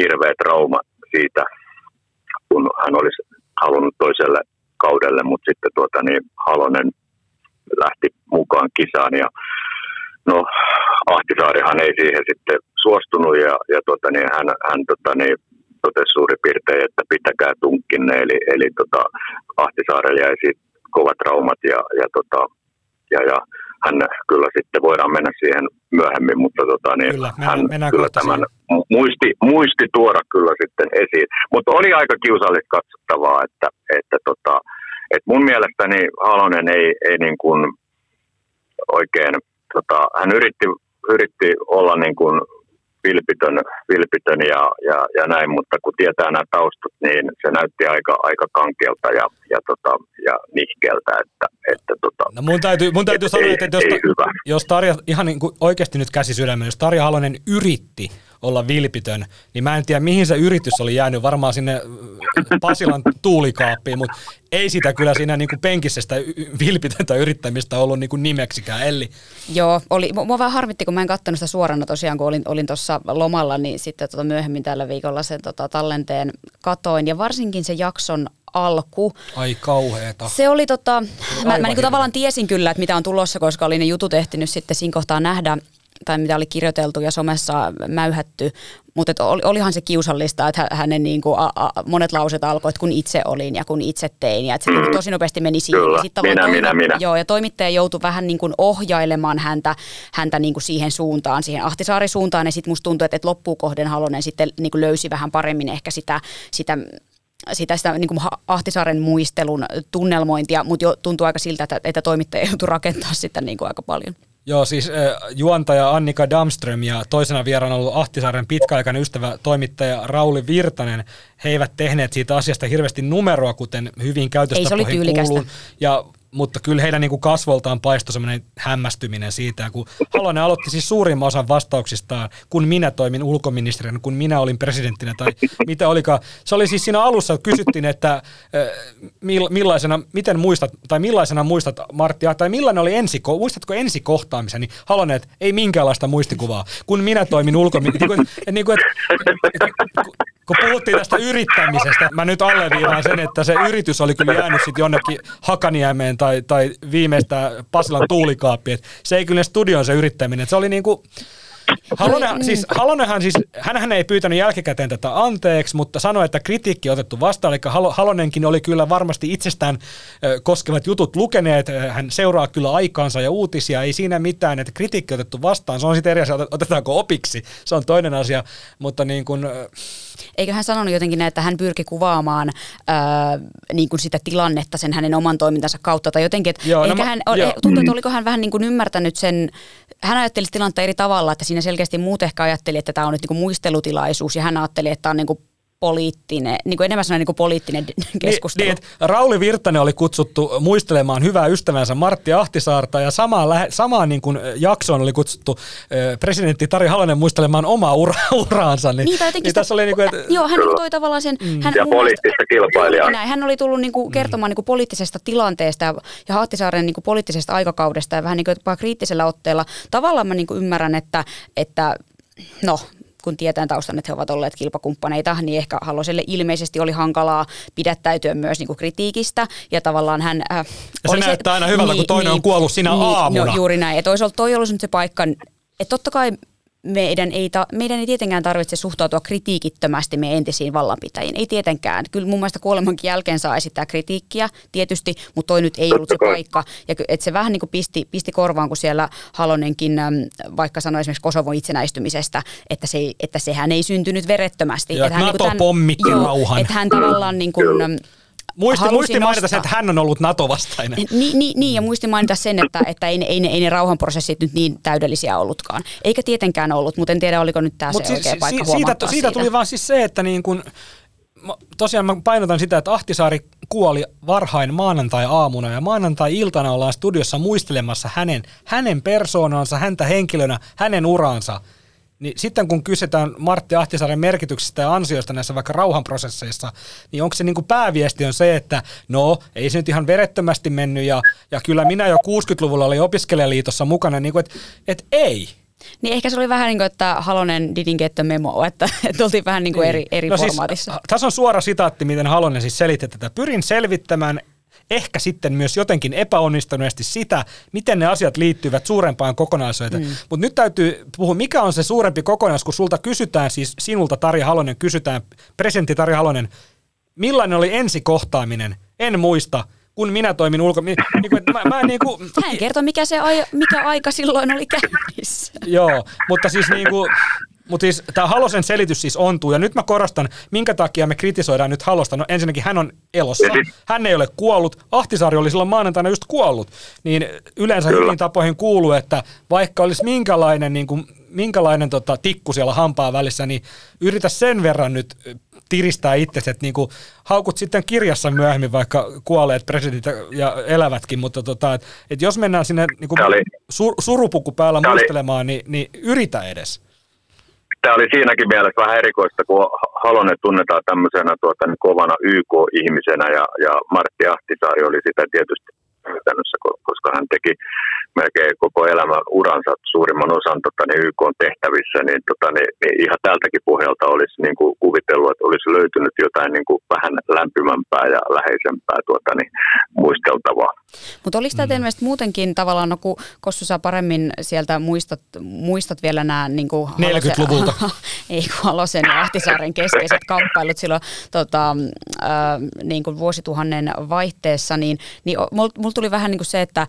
hirveä trauma siitä, kun hän olisi halunnut toiselle kaudelle, mutta sitten tuota, niin Halonen lähti mukaan kisaan ja no Ahtisaarihan ei siihen sitten suostunut ja, ja tuota, niin hän, hän tuota, niin, totesi suurin piirtein, että pitäkää tunkkinne, eli, eli tota, Ahtisaarelle jäi siitä kovat traumat ja, ja, tota, ja, ja hän kyllä sitten voidaan mennä siihen myöhemmin, mutta tota, niin kyllä, hän mennään kyllä tämän muisti, muisti tuoda kyllä sitten esiin. Mutta oli aika kiusallista katsottavaa, että, että tota, et mun mielestäni Halonen ei, ei niin kuin oikein, tota, hän yritti, yritti olla niin kuin vilpitön, vilpitön ja, ja, ja, näin, mutta kun tietää nämä taustat, niin se näytti aika, aika kankealta ja, ja, tota, ja nihkeältä. Että, että, tota,
no mun täytyy, mun täytyy et, sanoa, ei, että jos, ta, jos Tarja, ihan niin kuin oikeasti nyt käsi sydämellä, jos Tarja Halonen yritti olla vilpitön, niin mä en tiedä mihin se yritys oli jäänyt, varmaan sinne Pasilan tuulikaappiin, mutta ei sitä kyllä siinä niin kuin penkissä sitä vilpitöntä yrittämistä ollut niin kuin nimeksikään, Elli.
Joo, oli, mua vähän harmitti, kun mä en katsonut sitä suorana tosiaan, kun olin, olin tuossa lomalla, niin sitten tota myöhemmin tällä viikolla sen tota, tallenteen katoin, ja varsinkin se jakson alku.
Ai kauheeta.
Se oli tota, mä, mä niin tavallaan tiesin kyllä, että mitä on tulossa, koska oli ne jutut ehtinyt sitten siinä kohtaa nähdä, tai mitä oli kirjoiteltu ja somessa mäyhätty, mutta olihan se kiusallista, että hänen niin kuin, a, a, monet lauset alkoi, että kun itse olin ja kun itse tein. Ja että se mm. tosi nopeasti meni siihen.
Kyllä, ja minä, minä, minä.
Joo, ja toimittaja joutui vähän niin kuin ohjailemaan häntä, häntä niin kuin siihen suuntaan, siihen Ahtisaari suuntaan. Ja sitten musta tuntui, että, että loppukohden Halonen sitten niin kuin löysi vähän paremmin ehkä sitä, sitä sitä, sitä niin kuin Ahtisaaren muistelun tunnelmointia, mutta jo tuntuu aika siltä, että, että toimittaja joutui rakentaa sitä niin kuin aika paljon.
Joo, siis äh, juontaja Annika Damström ja toisena vieraana ollut Ahtisaaren pitkäaikainen ystävä toimittaja Rauli Virtanen. He eivät tehneet siitä asiasta hirveästi numeroa, kuten hyvin käytöstapoihin kuuluu. Ja mutta kyllä heidän niin kuin kasvoltaan paistoi semmoinen hämmästyminen siitä, kun Halonen aloitti siis suurimman osan vastauksistaan, kun minä toimin ulkoministerinä, kun minä olin presidenttinä tai mitä olikaan. Se oli siis siinä alussa, kysyttiin, että millaisena, miten muistat, tai millaisena muistat Martti, tai millainen oli ensi, muistatko ensi kohtaamisen, niin Halonen, että ei minkäänlaista muistikuvaa, kun minä toimin ulkoministerinä. Niin niin kuin, että, kun puhuttiin tästä yrittämisestä, mä nyt alleviivaan sen, että se yritys oli kyllä jäänyt sitten jonnekin Hakaniemeen tai, tai viimeistä Pasilan tuulikaappiin. Se ei kyllä studion se yrittäminen. Se oli niinku, Halonen, siis, Halonenhan siis, hän ei pyytänyt jälkikäteen tätä anteeksi, mutta sanoi, että kritiikki otettu vastaan. Eli Halonenkin oli kyllä varmasti itsestään koskevat jutut lukeneet. Hän seuraa kyllä aikaansa ja uutisia, ei siinä mitään, että kritiikki otettu vastaan. Se on sitten eri asia, otetaanko opiksi. Se on toinen asia, mutta niin kuin,
Eikö hän sanonut jotenkin näin, että hän pyrki kuvaamaan ää, niin kuin sitä tilannetta sen hänen oman toimintansa kautta tai jotenkin, että joo, no, hän, joo. tuntuu, että oliko hän vähän niin kuin ymmärtänyt sen, hän ajatteli tilannetta eri tavalla, että siinä selkeästi muut ehkä ajatteli, että tämä on nyt niin kuin muistelutilaisuus ja hän ajatteli, että tämä on niin kuin poliittinen, niin kuin enemmän niin kuin poliittinen niin, keskustelu. Niin,
niin, Rauli Virtanen oli kutsuttu muistelemaan hyvää ystävänsä Martti Ahtisaarta ja samaan, lähe, samaan niin kuin jaksoon oli kutsuttu presidentti Tari Halonen muistelemaan omaa ura, uraansa. Niin, niin, niin tässä oli niin kuin, että,
joo, hän toi tavallaan sen... Mm. Hän,
ja poliittista kilpailijaa.
Näin, hän oli tullut niin kuin kertomaan niin kuin poliittisesta tilanteesta ja, ja Ahtisaaren niin kuin poliittisesta aikakaudesta ja vähän niin kuin kriittisellä otteella. Tavallaan mä niin kuin ymmärrän, että, että no, kun tietään taustan, että he ovat olleet kilpakumppaneita, niin ehkä Haloselle ilmeisesti oli hankalaa pidättäytyä myös niin kuin kritiikistä. Ja tavallaan hän... Äh,
ja se näyttää se, aina hyvältä, niin, kun toinen niin, on kuollut sinä niin, no aamuna.
No, juuri näin. Ja toisaalta toi olisi nyt se paikka, että totta kai meidän ei, ta, meidän ei tietenkään tarvitse suhtautua kritiikittömästi meidän entisiin vallanpitäjiin. Ei tietenkään. Kyllä mun mielestä kuolemankin jälkeen saa esittää kritiikkiä tietysti, mutta toi nyt ei ollut se paikka. Ja että se vähän niin kuin pisti, pisti korvaan, kun siellä Halonenkin vaikka sanoi esimerkiksi Kosovon itsenäistymisestä, että, se, että sehän ei syntynyt verettömästi.
Ja että hän, NATO niin pommitti rauhan.
Että hän tavallaan niin kuin,
Muisti, muisti mainita sen, että hän on ollut NATO-vastainen.
Niin, niin, niin ja muisti mainita sen, että, että ei, ei, ei ne rauhanprosessit nyt niin täydellisiä ollutkaan. Eikä tietenkään ollut, mutta en tiedä, oliko nyt tämä Mut se siis, oikea paikka si- siitä,
siitä tuli vaan siis se, että niin kun, tosiaan mä painotan sitä, että Ahtisaari kuoli varhain maanantai-aamuna ja maanantai-iltana ollaan studiossa muistelemassa hänen, hänen persoonansa, häntä henkilönä, hänen uransa – niin sitten kun kysytään Martti Ahtisaaren merkityksestä ja ansioista näissä vaikka rauhanprosesseissa, niin onko se niin kuin pääviesti on se, että no ei se nyt ihan verettömästi mennyt ja, ja kyllä minä jo 60-luvulla olin opiskelijaliitossa mukana, niin kuin, että, että ei.
Niin ehkä se oli vähän niin kuin, että Halonen didn't get the memo, että, että oltiin vähän niin kuin eri, eri no siis, formaatissa. Siis,
tässä on suora sitaatti, miten Halonen siis selitti tätä. Pyrin selvittämään ehkä sitten myös jotenkin epäonnistuneesti sitä, miten ne asiat liittyvät suurempaan kokonaisuuteen. Mm. Mutta nyt täytyy puhua, mikä on se suurempi kokonaisuus, kun sulta kysytään, siis sinulta Tarja Halonen kysytään, presidentti Tarja Halonen, millainen oli ensikohtaaminen? En muista kun minä toimin ulko... Niin, kuin, mä, mä niin kuin,
Hän kertoo, mikä, se ai, mikä aika silloin oli käynnissä.
Joo, mutta siis niin kuin, mutta siis tämä Halosen selitys siis ontuu, ja nyt mä korostan, minkä takia me kritisoidaan nyt Halosta. No ensinnäkin hän on elossa, hän ei ole kuollut, Ahtisaari oli silloin maanantaina just kuollut, niin yleensä Kyllä. hyvin tapoihin kuuluu, että vaikka olisi minkälainen, niin kuin, minkälainen tota, tikku siellä hampaa välissä, niin yritä sen verran nyt tiristää itsesi, että niin kuin, haukut sitten kirjassa myöhemmin vaikka kuolleet presidentit ja elävätkin, mutta tota, et, et jos mennään sinne niin kuin sur, surupuku päällä muistelemaan, niin, niin yritä edes
tämä oli siinäkin mielessä vähän erikoista, kun Halonen tunnetaan tämmöisenä tuota, niin kovana YK-ihmisenä ja, ja Martti Ahtisaari oli sitä tietysti koska hän teki melkein koko elämän uransa suurimman osan tota, niin YK tehtävissä, niin, tota, niin, niin ihan tältäkin pohjalta olisi niin kuin kuvitellut, että olisi löytynyt jotain niin kuin vähän lämpimämpää ja läheisempää tuota, niin, muisteltavaa.
Mutta olisi tämä mm. muutenkin tavallaan, no kun Kossu saa paremmin sieltä muistat, muistat vielä nämä niin kuin
40-luvulta.
ei kun Halosen ja Ahtisaaren keskeiset kamppailut silloin tota, äh, niin kuin vuosituhannen vaihteessa, niin, niin mulla tuli vähän niin kuin se, että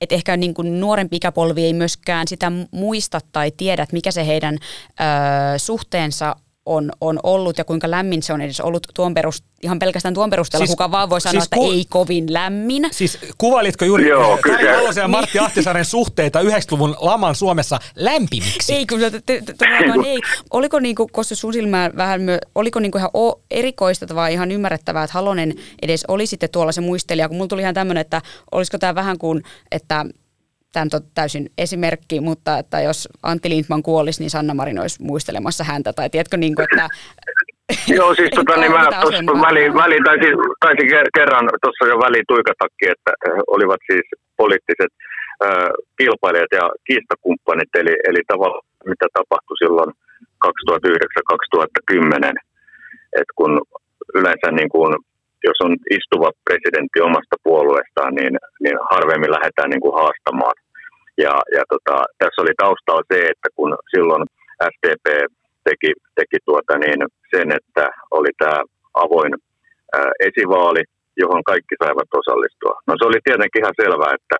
et ehkä niin kuin nuorempi ikäpolvi ei myöskään sitä muista tai tiedä, että mikä se heidän ö, suhteensa on, on ollut ja kuinka lämmin se on edes ollut tuon perust, ihan pelkästään tuon perusteella, siis, kuka vaan voi sanoa, siis että ku, ei kovin lämmin.
Siis kuvailitko juuri Joo, Tarja Halosen ja Martti Ahtisaaren suhteita 90-luvun laman Suomessa lämpimiksi?
Ei, kyllä, ei. Oliko niinku, koska sun silmään vähän, myö, oliko niinku ihan erikoista vai ihan ymmärrettävää, että Halonen edes oli sitten tuolla se muistelija, kun mulla tuli ihan tämmöinen, että olisiko tämä vähän kuin, että tämä on täysin esimerkki, mutta että jos Antti Lindman kuolisi, niin Sanna Marin olisi muistelemassa häntä. Tai tiedätkö, niin kuin, että
Joo, siis tota, niin mä tuossa väliin, väliin taisin, taisin kerran tuossa jo väliin tuikatakin, että olivat siis poliittiset äh, kilpailijat ja kiistakumppanit, eli, eli tavallaan mitä tapahtui silloin 2009-2010, että kun yleensä niin kuin jos on istuva presidentti omasta puolueestaan, niin, niin harvemmin lähdetään niin kuin haastamaan. Ja, ja tota, tässä oli taustalla se, että kun silloin SDP teki, teki tuota niin sen, että oli tämä avoin ää, esivaali, johon kaikki saivat osallistua. No se oli tietenkin ihan selvää, että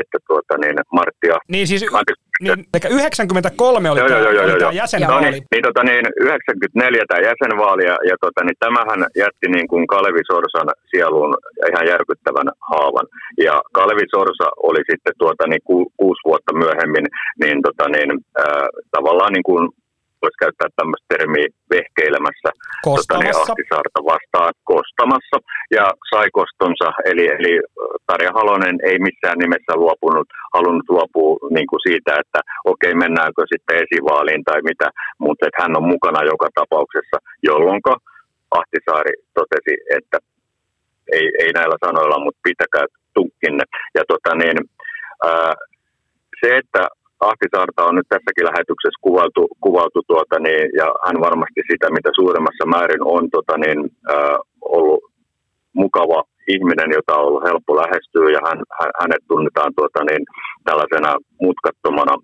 että tuota, niin Martti
Niin siis niin, 93 oli joo, tämä, joo, joo, oli joo, tämä jäsenvaali.
No, niin, niin, tota, niin 94 tämä jäsenvaali ja, ja tota, niin tämähän jätti niin kuin Kalevi Sorsan sieluun ihan järkyttävän haavan. Ja Kalevi Sorsa oli sitten tuota, niin ku, kuusi vuotta myöhemmin niin, tota, niin, äh, tavallaan niin kuin voisi käyttää tämmöistä termiä vehkeilemässä tota, niin Ahtisaarta vastaan kostamassa ja sai kostonsa. Eli, eli Tarja Halonen ei missään nimessä luopunut, halunnut luopua niin kuin siitä, että okei mennäänkö sitten esivaaliin tai mitä, mutta että hän on mukana joka tapauksessa, jolloin Ahtisaari totesi, että ei, ei näillä sanoilla, mutta pitäkää tukkinne. Ja tota niin, ää, se, että Ahtisaarta on nyt tässäkin lähetyksessä kuvailtu, kuvailtu tuota, niin, ja hän varmasti sitä, mitä suuremmassa määrin on tota, niin, äh, ollut mukava ihminen, jota on ollut helppo lähestyä, ja hän, hänet tunnetaan tuota, niin, tällaisena mutkattomana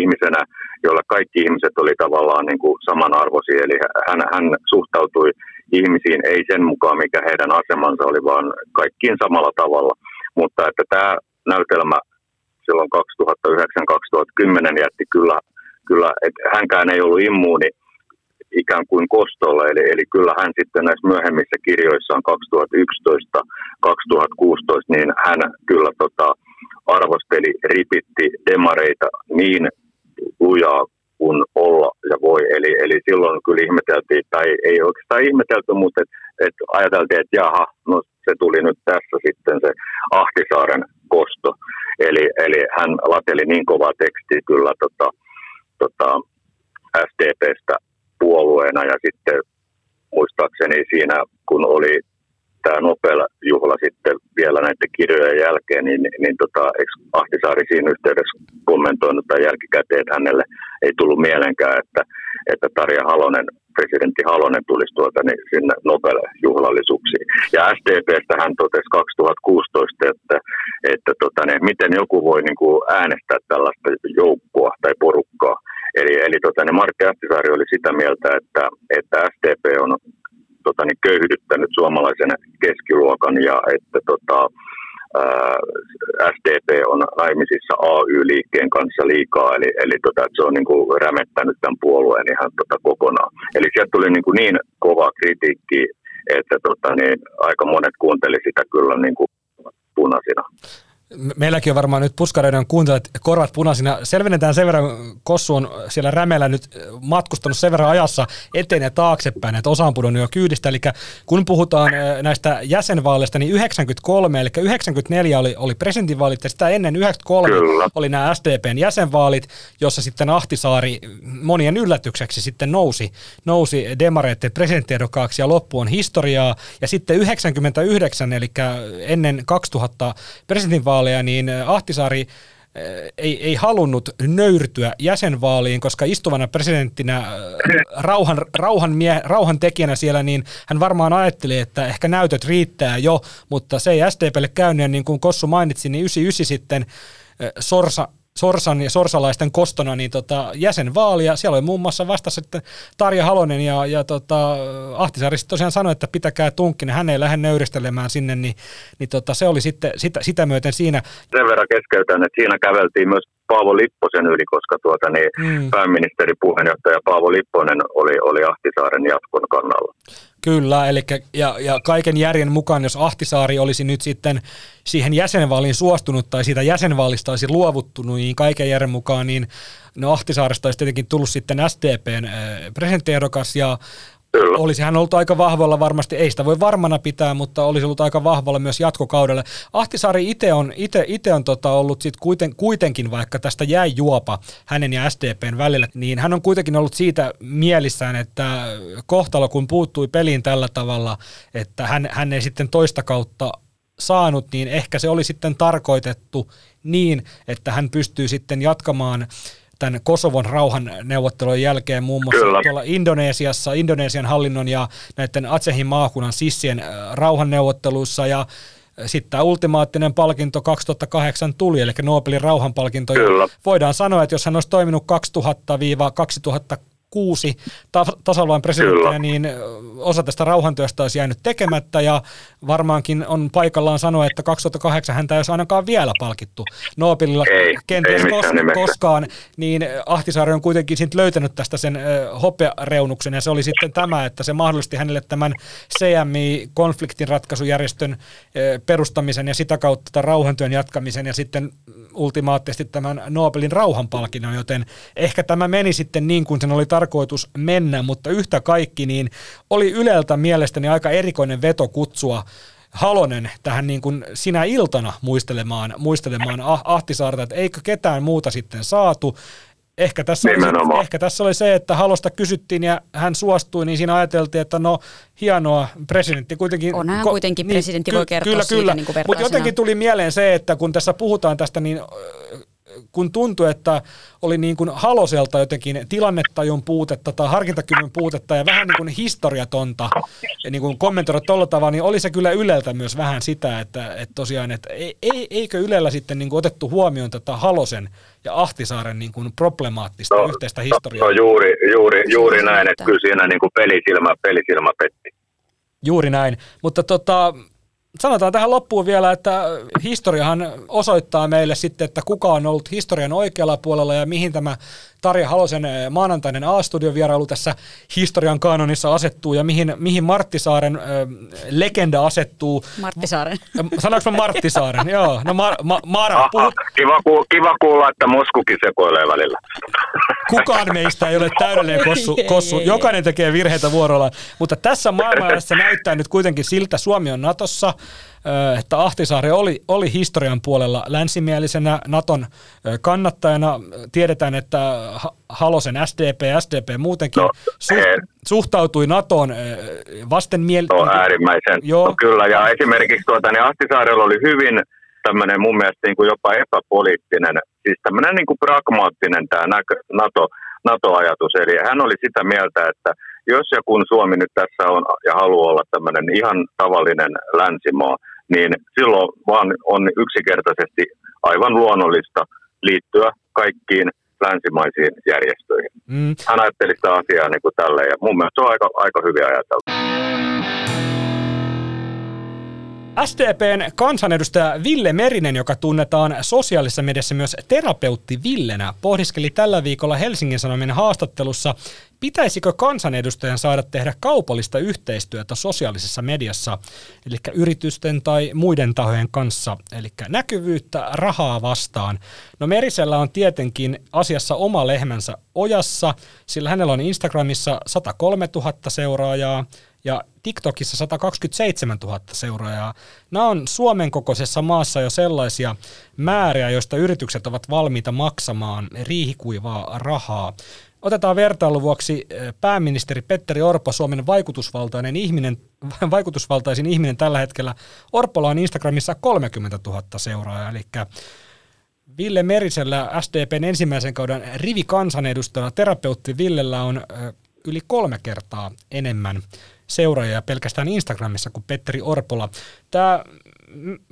ihmisenä, jolla kaikki ihmiset oli tavallaan niin kuin samanarvoisia, eli hän, hän suhtautui ihmisiin ei sen mukaan, mikä heidän asemansa oli, vaan kaikkiin samalla tavalla. Mutta että tämä näytelmä silloin 2009-2010 jätti kyllä, kyllä että hänkään ei ollut immuuni ikään kuin kostolla, eli, eli kyllä hän sitten näissä myöhemmissä kirjoissaan 2011-2016, niin hän kyllä tota, arvosteli, ripitti demareita niin lujaa kuin olla ja voi. Eli, eli silloin kyllä ihmeteltiin, tai ei oikeastaan ihmetelty, mutta et, et ajateltiin, että jaha, no se tuli nyt tässä sitten se Ahtisaaren kosto. Eli, eli hän lateli niin kovaa tekstiä kyllä tota, tota, SDPstä puolueena ja sitten muistaakseni siinä, kun oli tämä Nobel-juhla sitten vielä näiden kirjojen jälkeen, niin, niin tota, eikö Ahtisaari siinä yhteydessä kommentoinut tai jälkikäteen, hänelle ei tullut mielenkään, että, että Tarja Halonen, presidentti Halonen tulisi tuota, niin sinne Nobel-juhlallisuuksiin. Ja SDPstä hän totesi 2016, että, että tota, niin, miten joku voi niin kuin äänestää tällaista joukkoa tai porukkaa. Eli, eli tota, niin Martti Ahtisaari oli sitä mieltä, että, että SDP on tota, niin köyhdyttänyt suomalaisen keskiluokan ja että tota, ää, SDP on naimisissa AY-liikkeen kanssa liikaa, eli, eli tota, se on niin kuin rämettänyt tämän puolueen ihan tota, kokonaan. Eli sieltä tuli niin, kuin niin kova kritiikki, että tota, niin, aika monet kuunteli sitä kyllä niin kuin punaisina.
Meilläkin on varmaan nyt puskareiden kuuntelijat korvat punaisina. Selvennetään sen verran, Kossu on siellä Rämellä nyt matkustanut sen verran ajassa eteen ja taaksepäin, että osa on pudonnut jo kyydistä. Eli kun puhutaan näistä jäsenvaaleista, niin 93, eli 94 oli, oli presidentinvaalit ja sitä ennen 93 Kyllä. oli nämä SDPn jäsenvaalit, jossa sitten Ahtisaari monien yllätykseksi sitten nousi, nousi demareiden presidenttiehdokkaaksi ja loppu on historiaa. Ja sitten 99, eli ennen 2000 presidentinvaaleja, vaaleja, niin Ahtisaari ei, ei halunnut nöyrtyä jäsenvaaliin, koska istuvana presidenttinä rauhan, rauhan, mie, rauhan tekijänä siellä, niin hän varmaan ajatteli, että ehkä näytöt riittää jo, mutta se ei SDPlle käynyt, niin kuin Kossu mainitsi, niin 99 sitten Sorsa Sorsan ja sorsalaisten kostona niin tota, jäsenvaalia. Siellä oli muun muassa vasta sitten Tarja Halonen ja, ja tota, Ahtisaari tosiaan sanoi, että pitäkää tunkkinen, hän ei lähde nöyristelemään sinne, niin, niin tota, se oli sitten sitä, sitä myöten siinä.
Sen verran keskeytän, että siinä käveltiin myös Paavo Lipposen yli, koska tuota, niin mm. pääministeri puheenjohtaja Paavo Lipponen oli, oli Ahtisaaren jatkon kannalla.
Kyllä, eli ja, ja kaiken järjen mukaan, jos Ahtisaari olisi nyt sitten siihen jäsenvaaliin suostunut tai siitä jäsenvaalista olisi luovuttunut, niin kaiken järjen mukaan niin no Ahtisaaresta olisi tietenkin tullut sitten SDPn äh, presidenttiehdokas ja Kyllä. Olisi hän ollut aika vahvalla varmasti, ei sitä voi varmana pitää, mutta olisi ollut aika vahvalla myös jatkokaudelle. Ahtisaari itse on, ite, ite on tota ollut sit kuiten, kuitenkin, vaikka tästä jäi juopa hänen ja SDPn välillä, niin hän on kuitenkin ollut siitä mielissään, että kohtalo kun puuttui peliin tällä tavalla, että hän, hän ei sitten toista kautta saanut, niin ehkä se oli sitten tarkoitettu niin, että hän pystyy sitten jatkamaan tämän Kosovon rauhan neuvottelujen jälkeen muun muassa Kyllä. tuolla Indonesiassa, Indonesian hallinnon ja näiden Atsehin maakunnan sissien äh, rauhanneuvotteluissa ja äh, sitten tämä ultimaattinen palkinto 2008 tuli, eli Nobelin rauhanpalkinto. Kyllä. Voidaan sanoa, että jos hän olisi toiminut 2000-2006 kuusi tasavallan presidenttiä, niin osa tästä rauhantyöstä olisi jäänyt tekemättä ja varmaankin on paikallaan sanoa, että 2008 häntä ei olisi ainakaan vielä palkittu Nobelilla ei, kenties ei kos- koskaan, niin Ahtisaari on kuitenkin siitä löytänyt tästä sen hopeareunuksen ja se oli sitten tämä, että se mahdollisti hänelle tämän CMI-konfliktin ratkaisujärjestön uh, perustamisen ja sitä kautta tämän rauhantyön jatkamisen ja sitten ultimaattisesti tämän Nobelin rauhanpalkinnon, joten ehkä tämä meni sitten niin kuin sen oli tarkoitus mennä, mutta yhtä kaikki niin oli Yleltä mielestäni aika erikoinen veto kutsua Halonen tähän niin kuin sinä iltana muistelemaan, muistelemaan ah- Ahtisaarta, että eikö ketään muuta sitten saatu. Ehkä tässä, oli, ehkä tässä oli se, että Halosta kysyttiin ja hän suostui, niin siinä ajateltiin, että no hienoa, presidentti kuitenkin...
On hän kuitenkin, niin, presidentti voi kertoa kyllä, siitä
kyllä.
niin
Mutta jotenkin tuli mieleen se, että kun tässä puhutaan tästä, niin kun tuntui, että oli niin kuin Haloselta jotenkin tilannetajun puutetta tai harkintakyvyn puutetta ja vähän niin kuin historiatonta ja niin kuin kommentoida tuolla tavalla, niin oli se kyllä Yleltä myös vähän sitä, että, että tosiaan, että ei, eikö Ylellä sitten niin kuin otettu huomioon tätä Halosen ja Ahtisaaren niin kuin problemaattista no, yhteistä historiaa?
No, no juuri, juuri, juuri näin, että kyllä siinä niin kuin pelisilmä, pelisilmä petti.
Juuri näin, mutta tota, Sanotaan tähän loppuun vielä, että historiahan osoittaa meille sitten, että kuka on ollut historian oikealla puolella ja mihin tämä Tarja Halosen eh, maanantainen A-studion vierailu tässä historian kanonissa asettuu ja mihin, mihin Marttisaaren äh, legenda asettuu.
Marttisaaren.
Sanoinko mä Marttisaaren? Joo. No Mar, ma, Mara,
puhut... kiva, ku, kiva kuulla, että Moskukin sekoilee välillä.
Kukaan meistä ei ole täydellinen kossu. kossu. Jokainen tekee virheitä vuorolla. Mutta tässä maailmassa näyttää nyt kuitenkin siltä, Suomi on Natossa, että Ahtisaari oli, oli historian puolella länsimielisenä Naton kannattajana. Tiedetään, että Halosen SDP, SDP muutenkin no, suht, suhtautui Natoon vastenmielisesti.
No äärimmäisen, Joo. No, kyllä. Ja esimerkiksi tuota, niin Ahtisaarella oli hyvin tämmöinen mun mielestä niin kuin jopa epäpoliittinen, siis tämmöinen niin kuin pragmaattinen tämä NATO, NATO-ajatus. Eli hän oli sitä mieltä, että jos ja kun Suomi nyt tässä on ja haluaa olla tämmöinen ihan tavallinen länsimaa, niin silloin vaan on yksinkertaisesti aivan luonnollista liittyä kaikkiin länsimaisiin järjestöihin. Mm. Hän ajatteli sitä asiaa niin kuin tälleen, ja mun mielestä se on aika, aika hyvin ajateltu.
SDPn kansanedustaja Ville Merinen, joka tunnetaan sosiaalisessa mediassa myös terapeutti Villenä, pohdiskeli tällä viikolla Helsingin Sanomien haastattelussa pitäisikö kansanedustajan saada tehdä kaupallista yhteistyötä sosiaalisessa mediassa, eli yritysten tai muiden tahojen kanssa, eli näkyvyyttä rahaa vastaan? No Merisellä on tietenkin asiassa oma lehmänsä ojassa, sillä hänellä on Instagramissa 103 000 seuraajaa, ja TikTokissa 127 000 seuraajaa. Nämä on Suomen kokoisessa maassa jo sellaisia määriä, joista yritykset ovat valmiita maksamaan riihikuivaa rahaa. Otetaan vertailun vuoksi eh, pääministeri Petteri Orpo, Suomen vaikutusvaltainen ihminen, vaikutusvaltaisin ihminen tällä hetkellä. Orpolla on Instagramissa 30 000 seuraajaa, eli Ville Merisellä SDPn ensimmäisen kauden rivikansanedustajana terapeutti Villellä on eh, yli kolme kertaa enemmän seuraajia pelkästään Instagramissa kuin Petteri Orpola. Tämä,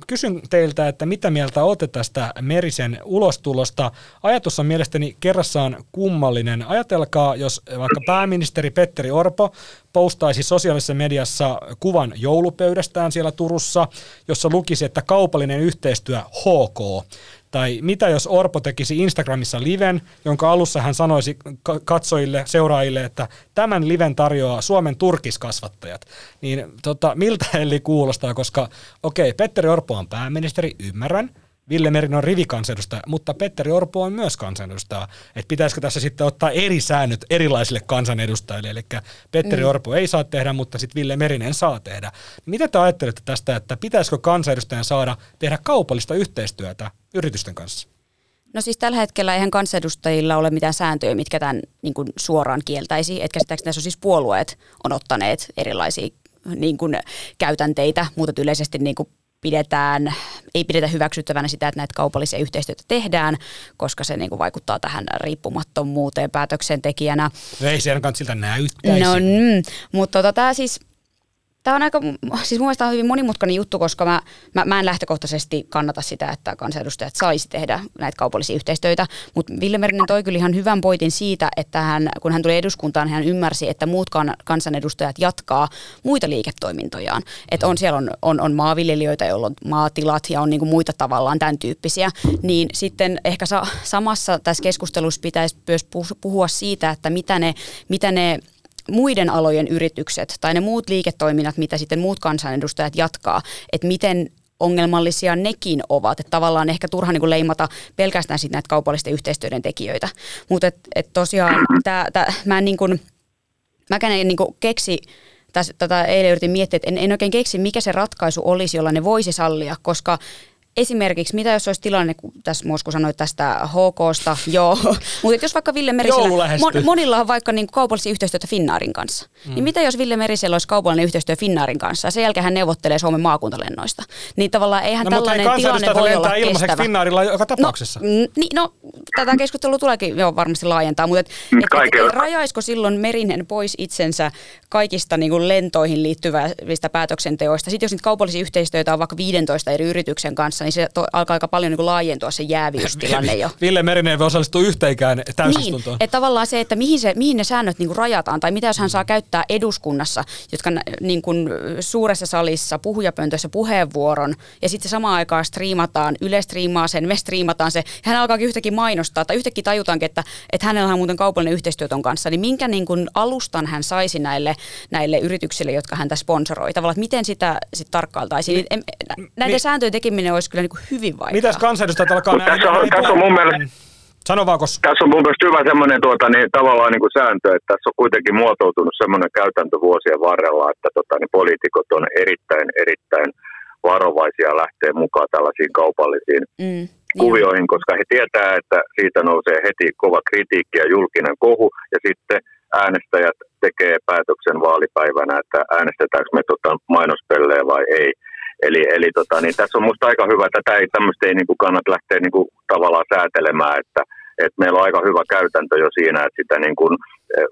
kysyn teiltä, että mitä mieltä olette tästä Merisen ulostulosta. Ajatus on mielestäni kerrassaan kummallinen. Ajatelkaa, jos vaikka pääministeri Petteri Orpo postaisi sosiaalisessa mediassa kuvan joulupöydästään siellä Turussa, jossa lukisi, että kaupallinen yhteistyö HK. Tai mitä jos Orpo tekisi Instagramissa liven, jonka alussa hän sanoisi katsojille, seuraajille, että tämän liven tarjoaa Suomen turkiskasvattajat. Niin tota, miltä eli kuulostaa, koska okei, okay, Petteri Orpo on pääministeri, ymmärrän, Ville Merin on rivikansanedustaja, mutta Petteri Orpo on myös kansanedustaja. Että pitäisikö tässä sitten ottaa eri säännöt erilaisille kansanedustajille, eli Petteri mm. Orpo ei saa tehdä, mutta sitten Ville Merinen saa tehdä. Mitä te ajattelette tästä, että pitäisikö kansanedustajan saada tehdä kaupallista yhteistyötä yritysten kanssa?
No siis tällä hetkellä eihän kansanedustajilla ole mitään sääntöjä, mitkä tämän niin kuin suoraan kieltäisi. Että käsittääkseni tässä on siis puolueet on ottaneet erilaisia niin kuin, käytänteitä, mutta yleisesti niin kuin pidetään, ei pidetä hyväksyttävänä sitä, että näitä kaupallisia yhteistyötä tehdään, koska se niin kuin vaikuttaa tähän riippumattomuuteen päätöksentekijänä.
No ei se ainakaan siltä näyttäisi.
No, mm, mutta tota, tämä siis Tämä on aika, siis mun on hyvin monimutkainen juttu, koska mä, mä, mä en lähtökohtaisesti kannata sitä, että kansanedustajat saisi tehdä näitä kaupallisia yhteistyötä, mutta Ville Merinen toi kyllä ihan hyvän poitin siitä, että hän, kun hän tuli eduskuntaan, hän ymmärsi, että muut kansanedustajat jatkaa muita liiketoimintojaan. Että on siellä on, on, on maanviljelijöitä, joilla on maatilat ja on niinku muita tavallaan tämän tyyppisiä, niin sitten ehkä sa, samassa tässä keskustelussa pitäisi myös puhua siitä, että mitä ne, mitä ne muiden alojen yritykset tai ne muut liiketoiminnat, mitä sitten muut kansanedustajat jatkaa, että miten ongelmallisia nekin ovat. Että tavallaan ehkä turha niin leimata pelkästään sitten näitä kaupallisten yhteistyöiden tekijöitä. Mutta et, et tosiaan tää, tää, mä en niin kuin, mäkään en niin keksi, tätä eilen yritin miettiä, että en, en oikein keksi, mikä se ratkaisu olisi, jolla ne voisi sallia, koska esimerkiksi, mitä jos olisi tilanne, kun tässä Mosku sanoi tästä HKsta, joo, mutta jos vaikka Ville Merisellä, mon, monilla on vaikka niin kaupallisia yhteistyötä Finnaarin kanssa, mm. niin mitä jos Ville Merisellä olisi kaupallinen yhteistyö Finnaarin kanssa ja sen jälkeen hän neuvottelee Suomen maakuntalennoista, niin tavallaan eihän no, tällainen tilanne voi olla kestävä.
Finnaarilla joka tapauksessa.
No, niin, no tätä keskustelua tuleekin jo varmasti laajentaa, mutta et, et, et, rajaisiko silloin Merinen pois itsensä kaikista niin kuin lentoihin liittyvistä päätöksenteoista? Sitten jos niitä kaupallisia yhteistyötä on vaikka 15 eri yrityksen kanssa, niin se to, alkaa aika paljon niin kuin laajentua se jäävyystilanne jo.
Ville Merinen ei voi osallistua yhteenkään täysistuntoon.
Niin, että tavallaan se, että mihin, se, mihin ne säännöt niin kuin rajataan, tai mitä jos hän saa käyttää eduskunnassa, jotka niin kuin suuressa salissa, puhujapöntössä puheenvuoron, ja sitten samaan aikaan striimataan, Yle striimaa sen, me striimataan se, ja hän alkaakin yhtäkkiä mainostaa, tai yhtäkkiä tajutaankin, että, että hänellä on muuten kaupallinen yhteistyö ton kanssa, niin minkä niin kuin alustan hän saisi näille, näille yrityksille, jotka häntä sponsoroi? Tavallaan, että miten sitä sit tarkkailtaisiin? Niin, näiden mi- sääntöjen tekeminen olisi kyllä niin kuin hyvin vaikeaa.
Mitäs kansanedustajat alkaa
nähdä? Tässä on, tässä on mun mielestä.
Sano vaan, kos.
Tässä on mun mielestä hyvä semmoinen tuota, niin, tavallaan niin kuin sääntö, että tässä on kuitenkin muotoutunut semmoinen käytäntö vuosien varrella, että tota, niin poliitikot on erittäin, erittäin varovaisia lähteä mukaan tällaisiin kaupallisiin mm, kuvioihin, koska he tietää, että siitä nousee heti kova kritiikki ja julkinen kohu, ja sitten äänestäjät tekee päätöksen vaalipäivänä, että äänestetäänkö me tota mainospelleä vai ei. Eli, eli tota, niin tässä on minusta aika hyvä, että ei, tämmöistä ei niin kuin kannata lähteä niin tavallaan säätelemään, että, että meillä on aika hyvä käytäntö jo siinä, että sitä niin kuin, eh,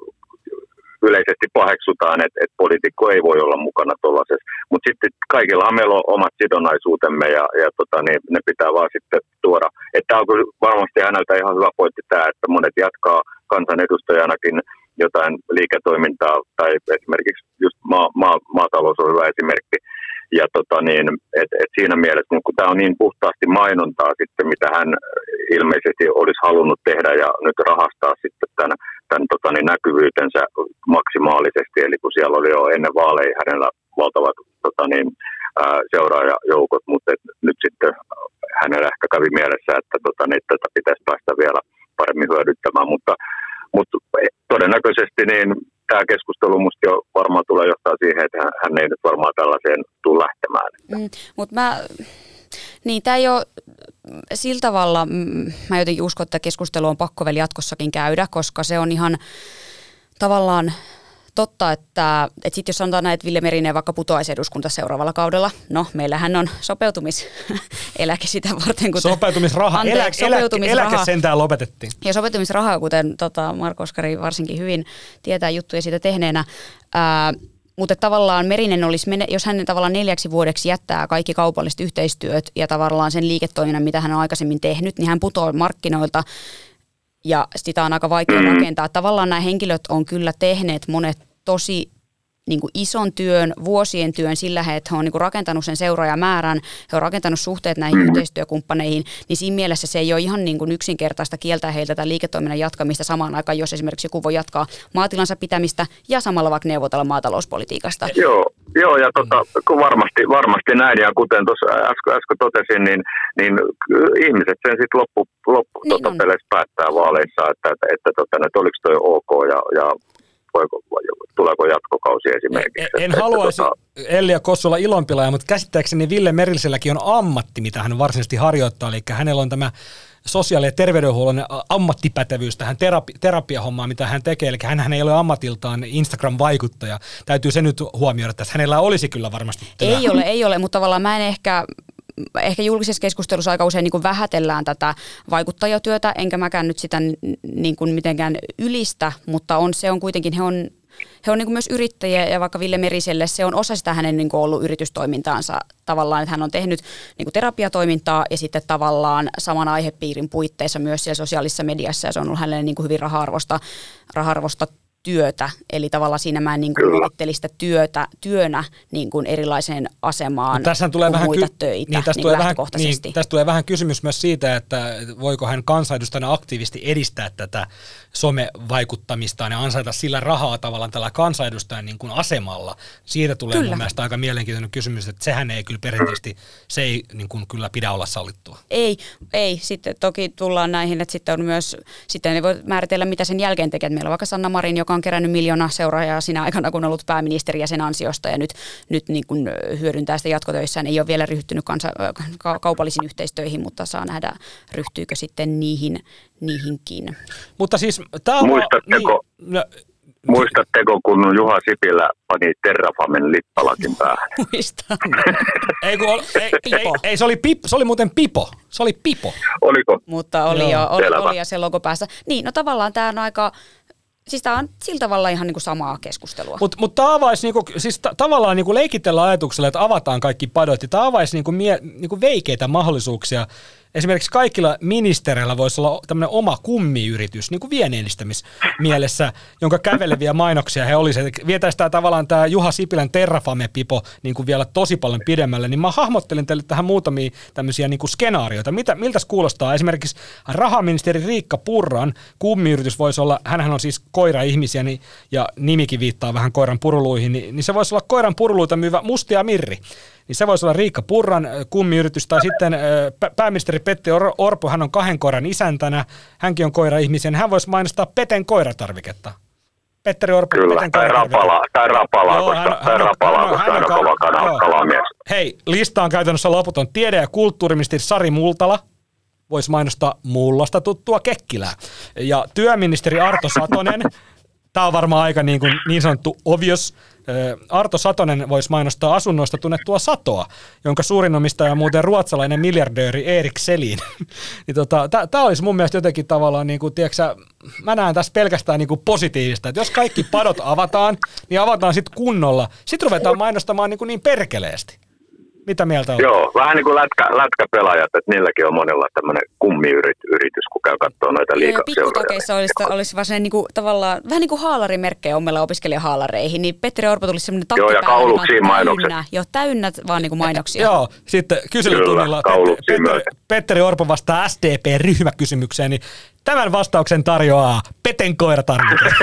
yleisesti paheksutaan, että, että poliitikko ei voi olla mukana tuollaisessa. Mutta sitten kaikillahan meillä on omat sidonnaisuutemme ja, ja tota, niin ne pitää vaan sitten tuoda. Että on varmasti häneltä ihan hyvä pointti tämä, että monet jatkaa kansanedustajanakin jotain liiketoimintaa tai esimerkiksi just maa, maa, maatalous on hyvä esimerkki, ja tota niin, et, et siinä mielessä, mutta kun tämä on niin puhtaasti mainontaa sitten, mitä hän ilmeisesti olisi halunnut tehdä ja nyt rahastaa sitten tämän tämän tota, niin näkyvyytensä maksimaalisesti, eli kun siellä oli jo ennen vaaleja hänellä valtavat tota, niin, ää, seuraajajoukot, mutta et, nyt sitten hänellä ehkä kävi mielessä, että tota, niin, tätä pitäisi päästä vielä paremmin hyödyttämään, mutta, mutta todennäköisesti niin tämä keskustelu musta jo varmaan tulee johtaa siihen, että hän ei nyt varmaan tällaiseen tule lähtemään.
Mm, mutta mä, niin tämä ei ole sillä tavalla, mm, mä jotenkin uskon, että keskustelu on pakko vielä jatkossakin käydä, koska se on ihan tavallaan totta, että, että sitten jos sanotaan näin, että Ville Merinen vaikka putoaisi eduskunta seuraavalla kaudella, no meillähän on sopeutumiseläke sitä varten. Kuten,
sopeutumisraha, anteeksi, eläke, sopeutumisraha. eläke sentään lopetettiin.
Ja sopeutumisraha, kuten tota, Marko Oskari varsinkin hyvin tietää juttuja siitä tehneenä, ää, mutta tavallaan Merinen olisi, jos hän tavallaan neljäksi vuodeksi jättää kaikki kaupalliset yhteistyöt ja tavallaan sen liiketoiminnan, mitä hän on aikaisemmin tehnyt, niin hän putoaa markkinoilta ja sitä on aika vaikea rakentaa. Tavallaan nämä henkilöt on kyllä tehneet monet tosi niin kuin ison työn, vuosien työn sillä, että he on niin kuin rakentanut sen seuraajamäärän, he on rakentanut suhteet näihin mm. yhteistyökumppaneihin, niin siinä mielessä se ei ole ihan niin kuin yksinkertaista kieltää heiltä tätä liiketoiminnan jatkamista samaan aikaan, jos esimerkiksi joku voi jatkaa maatilansa pitämistä ja samalla vaikka neuvotella maatalouspolitiikasta.
Joo, joo ja tota, varmasti, varmasti näin, ja kuten tuossa äsken, äsken totesin, niin, niin ihmiset sen sitten loppu, loppu niin tota, päättää vaaleissa, että, että, että, tota, että oliko toi ok, ja, ja voiko, tuleeko jatkokausi esimerkiksi.
En, en että, haluaisi tota... Ellia Kossulla ilonpilaaja, mutta käsittääkseni Ville Merilselläkin on ammatti, mitä hän varsinaisesti harjoittaa, eli hänellä on tämä sosiaali- ja terveydenhuollon ammattipätevyys tähän terapi- terapiahommaan, mitä hän tekee. Eli hän ei ole ammatiltaan Instagram-vaikuttaja. Täytyy se nyt huomioida, että hänellä olisi kyllä varmasti.
Ei ole, ei ole, mutta tavallaan mä en ehkä ehkä julkisessa keskustelussa aika usein niin kuin vähätellään tätä vaikuttajatyötä, enkä mäkään nyt sitä niin kuin mitenkään ylistä, mutta on, se on kuitenkin, he on, he on niin kuin myös yrittäjiä ja vaikka Ville Meriselle se on osa sitä hänen niin ollut yritystoimintaansa tavallaan, että hän on tehnyt niin kuin terapiatoimintaa ja sitten tavallaan saman aihepiirin puitteissa myös siellä sosiaalisessa mediassa ja se on ollut hänelle niin hyvin raha-arvosta, raha-arvosta työtä, eli tavallaan siinä mä en niin kuin sitä työtä työnä niin kuin erilaiseen asemaan no, tässä tulee vähän muita ky- töitä niin, tästä, niin tulee vähän, niin,
tästä tulee vähän kysymys myös siitä, että voiko hän kansanedustajana aktiivisesti edistää tätä somevaikuttamistaan ja ansaita sillä rahaa tavallaan tällä kansanedustajan niin kuin asemalla. Siitä tulee kyllä. mun mielestä aika mielenkiintoinen kysymys, että sehän ei kyllä perinteisesti, se ei niin kuin kyllä pidä olla sallittua.
Ei, ei. Sitten toki tullaan näihin, että sitten on myös, sitten ei voi määritellä, mitä sen jälkeen tekee. Meillä on vaikka Sanna Marin, joka on kerännyt miljoona seuraajaa siinä aikana, kun on ollut pääministeri ja sen ansiosta ja nyt, nyt niin kuin hyödyntää sitä jatkotöissään. Ei ole vielä ryhtynyt kansa, ka, kaupallisiin yhteistöihin, mutta saa nähdä, ryhtyykö sitten niihin, niihinkin.
Mutta siis tämä
Muistatteko, niin, no, Muistatteko, kun Juha Sipilä pani Terrafamen lippalakin päähän?
Muistan.
ei, kun, ei, ei, ei, se, oli pip, se oli muuten Pipo. Se oli Pipo.
Oliko?
Mutta oli jo, oli, oli jo se logo päässä. Niin, no tavallaan tämä on aika Siis tämä on sillä tavalla ihan niinku samaa keskustelua.
Mutta mut tämä avaisi, niinku, siis ta- tavallaan niinku leikitellä ajatuksella, että avataan kaikki padot, tämä avaisi niinku mie- niinku veikeitä mahdollisuuksia esimerkiksi kaikilla ministereillä voisi olla tämmöinen oma kummiyritys, niin kuin mielessä, jonka käveleviä mainoksia he olisivat. Vietäisi tämä tavallaan tämä Juha Sipilän Terrafame-pipo niin kuin vielä tosi paljon pidemmälle, niin mä hahmottelin teille tähän muutamia tämmöisiä niin kuin skenaarioita. Mitä, miltä kuulostaa esimerkiksi rahaministeri Riikka Purran kummiyritys voisi olla, hänhän on siis koira-ihmisiä niin, ja nimikin viittaa vähän koiran puruluihin, niin, niin se voisi olla koiran puruluita myyvä Mustia Mirri niin se voisi olla Riikka Purran kummiyritys, tai sitten pääministeri Petti Orpo, hän on kahden koiran isäntänä, hänkin on koira-ihmisiä, niin hän voisi mainostaa Peten koiratarviketta. Petteri Orpo,
Kyllä, Peten tai rapala, tai rapala, joo, koska, hän, tai rapala, hän, hän, hän on kova kalamies.
Hei, lista on käytännössä loputon. Tiede- ja kulttuuriministeri Sari Multala, voisi mainostaa mullasta tuttua Kekkilää. Ja työministeri Arto Satonen, tämä on varmaan aika niin, kuin niin sanottu obvious, Arto Satonen voisi mainostaa asunnoista tunnettua Satoa, jonka suurin omistaja on muuten ruotsalainen miljardööri Erik Selin. niin tota, Tämä olisi mun mielestä jotenkin tavallaan, niin kuin, tiedätkö, mä näen tässä pelkästään niin kuin positiivista, että jos kaikki padot avataan, niin avataan sitten kunnolla. Sitten ruvetaan mainostamaan niin, kuin niin perkeleesti. Mitä mieltä on?
Joo, vähän niin kuin lätkä, lätkäpelaajat, että niilläkin on monella tämmöinen kummiyritys, kun käy katsoa noita liikaseuroja.
pikkutakeissa olisi, olisi vaan niin kuin, tavallaan, vähän niin kuin haalarimerkkejä omilla opiskelijahaalareihin, niin Petteri Orpo tuli semmoinen takki
Joo, ja
päälle,
kauluksiin mainokset.
Täynnä, joo, täynnä vaan niin kuin mainoksia.
Joo, sitten kyselytunnilla
kauluksiin
Petteri, Orpo vastaa SDP-ryhmäkysymykseen, niin tämän vastauksen tarjoaa Peten koiratarvike.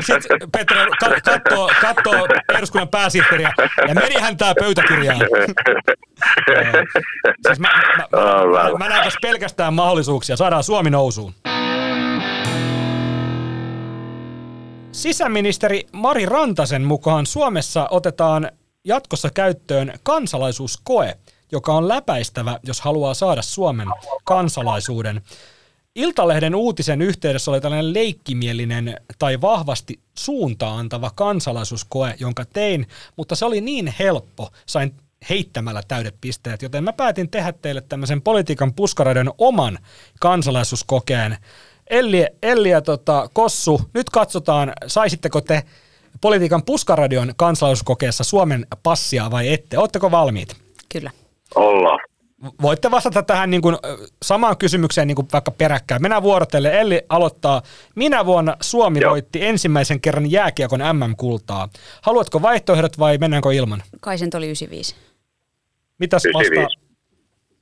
Sitten Petteri ka- katsoo, katsoo eduskunnan pääsihteeriä ja menihän tämä pöytäkirjaan. Siis mä, mä, mä,
All
mä, mä näen tässä pelkästään mahdollisuuksia. Saadaan Suomi nousuun. Sisäministeri Mari Rantasen mukaan Suomessa otetaan jatkossa käyttöön kansalaisuuskoe, joka on läpäistävä, jos haluaa saada Suomen kansalaisuuden. Iltalehden uutisen yhteydessä oli tällainen leikkimielinen tai vahvasti suuntaantava kansalaisuuskoe, jonka tein, mutta se oli niin helppo, sain heittämällä täydet pisteet, joten mä päätin tehdä teille tämmöisen politiikan puskaradion oman kansalaisuuskokeen. Elli, Elli ja tota, Kossu, nyt katsotaan, saisitteko te politiikan puskaradion kansalaisuuskokeessa Suomen passia vai ette? Oletteko valmiit?
Kyllä.
Ollaan.
Voitte vastata tähän niin kuin, samaan kysymykseen niin kuin vaikka peräkkäin. Mennään vuorotelle. Elli aloittaa. Minä vuonna Suomi
Joo.
voitti ensimmäisen kerran jääkiekon MM-kultaa. Haluatko vaihtoehdot vai mennäänkö ilman?
Kai sen oli 95.
Mitäs vastaa?
95.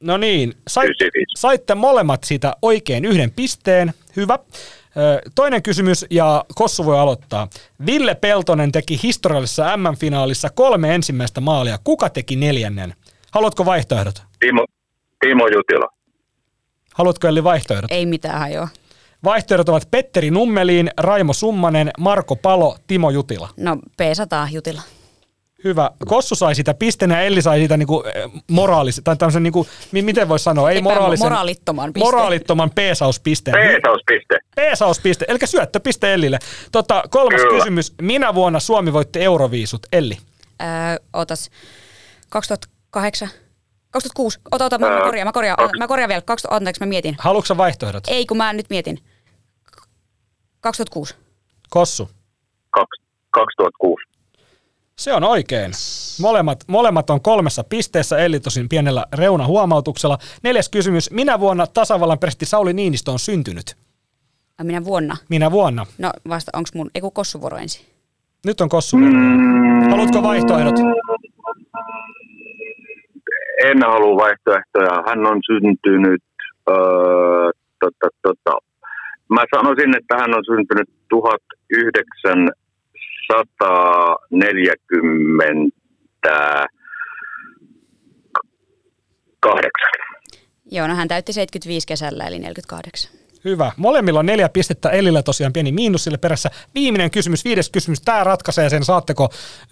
No niin, sait,
95.
saitte molemmat siitä oikein yhden pisteen. Hyvä. Toinen kysymys, ja Kossu voi aloittaa. Ville Peltonen teki historiallisessa MM-finaalissa kolme ensimmäistä maalia. Kuka teki neljännen? Haluatko vaihtoehdot?
Timo, Timo Jutila.
Haluatko Elli vaihtoehdot?
Ei mitään hajoa.
Vaihtoehdot ovat Petteri Nummeliin, Raimo Summanen, Marko Palo, Timo Jutila.
No P100 jutilla.
Hyvä. Kossu sai sitä pisteen ja Elli sai siitä niinku eh, moraalisen, tai tämmöisen niinku, mi- miten voisi sanoa, ei
Epä-
moraalisen,
moraalittoman pisteen.
moraalittoman peesauspisteen.
Peesauspiste.
Peesauspiste, eli syöttöpiste Ellille. Tota, kolmas
Kyllä.
kysymys. Minä vuonna Suomi voitti Euroviisut? Elli.
Öö, otas. 2008. 2006. Ota, ota, mä, mä korjaan, mä korjaan,
kaksi-
mä korjaan vielä. 20, anteeksi, mä mietin.
Haluatko sä vaihtoehdot?
Ei, kun mä nyt mietin. 2006.
Kossu.
Kaks- 2006.
Se on oikein. Molemmat, molemmat on kolmessa pisteessä, eli tosin pienellä reunahuomautuksella. Neljäs kysymys. Minä vuonna tasavallan presidentti Sauli Niinistö on syntynyt?
Minä vuonna.
Minä vuonna.
No vasta, onks mun, ei kun kossuvuoro ensin.
Nyt on Kossu. vuoro. Haluatko vaihtoehdot?
En halua vaihtoehtoja. Hän on syntynyt, öö, tota, tota. mä sanoisin, että hän on syntynyt 1948.
Joo, no hän täytti 75 kesällä, eli 48.
Hyvä. Molemmilla on neljä pistettä, Elillä tosiaan pieni miinus sille perässä. Viimeinen kysymys, viides kysymys. Tämä ratkaisee sen, saatteko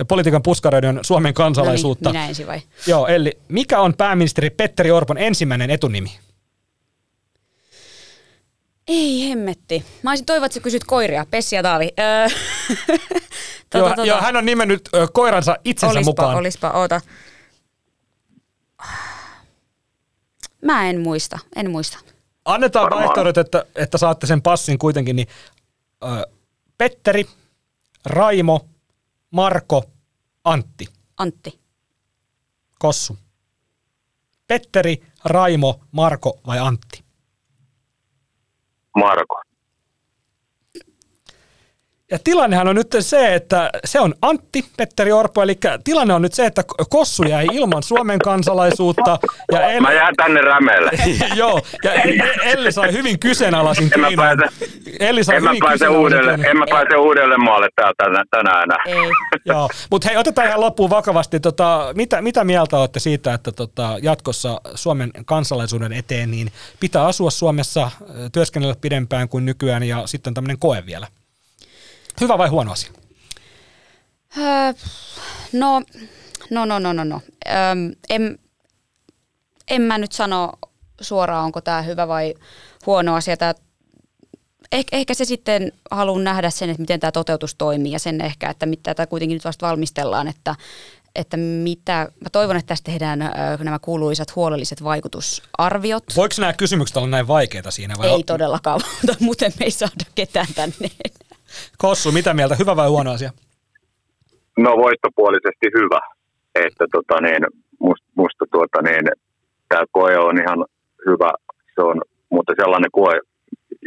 politiikan puskaröiden Suomen kansalaisuutta.
No niin, minä ensin vai?
Joo, eli mikä on pääministeri Petteri Orpon ensimmäinen etunimi?
Ei hemmetti. Mä olisin toivonut, että sä kysyt koiria. Pessi ja Taavi. Öö, tota,
joo,
tota.
joo, hän on nimennyt ö, koiransa itsensä
olispa,
mukaan.
olispa, oota. Mä en muista, en muista.
Annetaan
Varmaan.
vaihtoehdot, että, että saatte sen passin kuitenkin. Niin, ö, Petteri, Raimo, Marko, Antti,
Antti.
Kossu. Petteri, Raimo, Marko vai Antti?
Marko.
Ja tilannehan on nyt se, että se on Antti Petteri Orpo, eli tilanne on nyt se, että Kossu jäi ilman Suomen kansalaisuutta. Ja El-
Mä jään tänne rämeelle.
Joo, ja E- Elli sai hyvin kyseenalaisin
mä pääse,
Elli sai
en mä
hyvin
pääse
kyseenalaisin
uudelle, en mä pääse uudelle maalle täällä tänä, tänään enää.
Joo, mutta hei, otetaan ihan loppuun vakavasti. Tota, mitä, mitä mieltä olette siitä, että tota, jatkossa Suomen kansalaisuuden eteen niin pitää asua Suomessa, työskennellä pidempään kuin nykyään ja sitten tämmöinen koe vielä? Hyvä vai huono asia?
Öö, no, no, no, no, no, no. En, en mä nyt sano suoraan, onko tämä hyvä vai huono asia. Tää, eh, ehkä se sitten haluan nähdä sen, että miten tämä toteutus toimii ja sen ehkä, että mitä tätä kuitenkin nyt vasta valmistellaan, että, että mitä, mä toivon, että tässä tehdään ö, nämä kuuluisat huolelliset vaikutusarviot.
Voiko nämä kysymykset olla näin vaikeita siinä? Vai
Ei todellakaan, mutta muuten me ei saada ketään tänne.
Kossu, mitä mieltä? Hyvä vai huono asia?
No voittopuolisesti hyvä. että tota niin, musta, musta tuota niin, tämä koe on ihan hyvä, se on, mutta sellainen koe,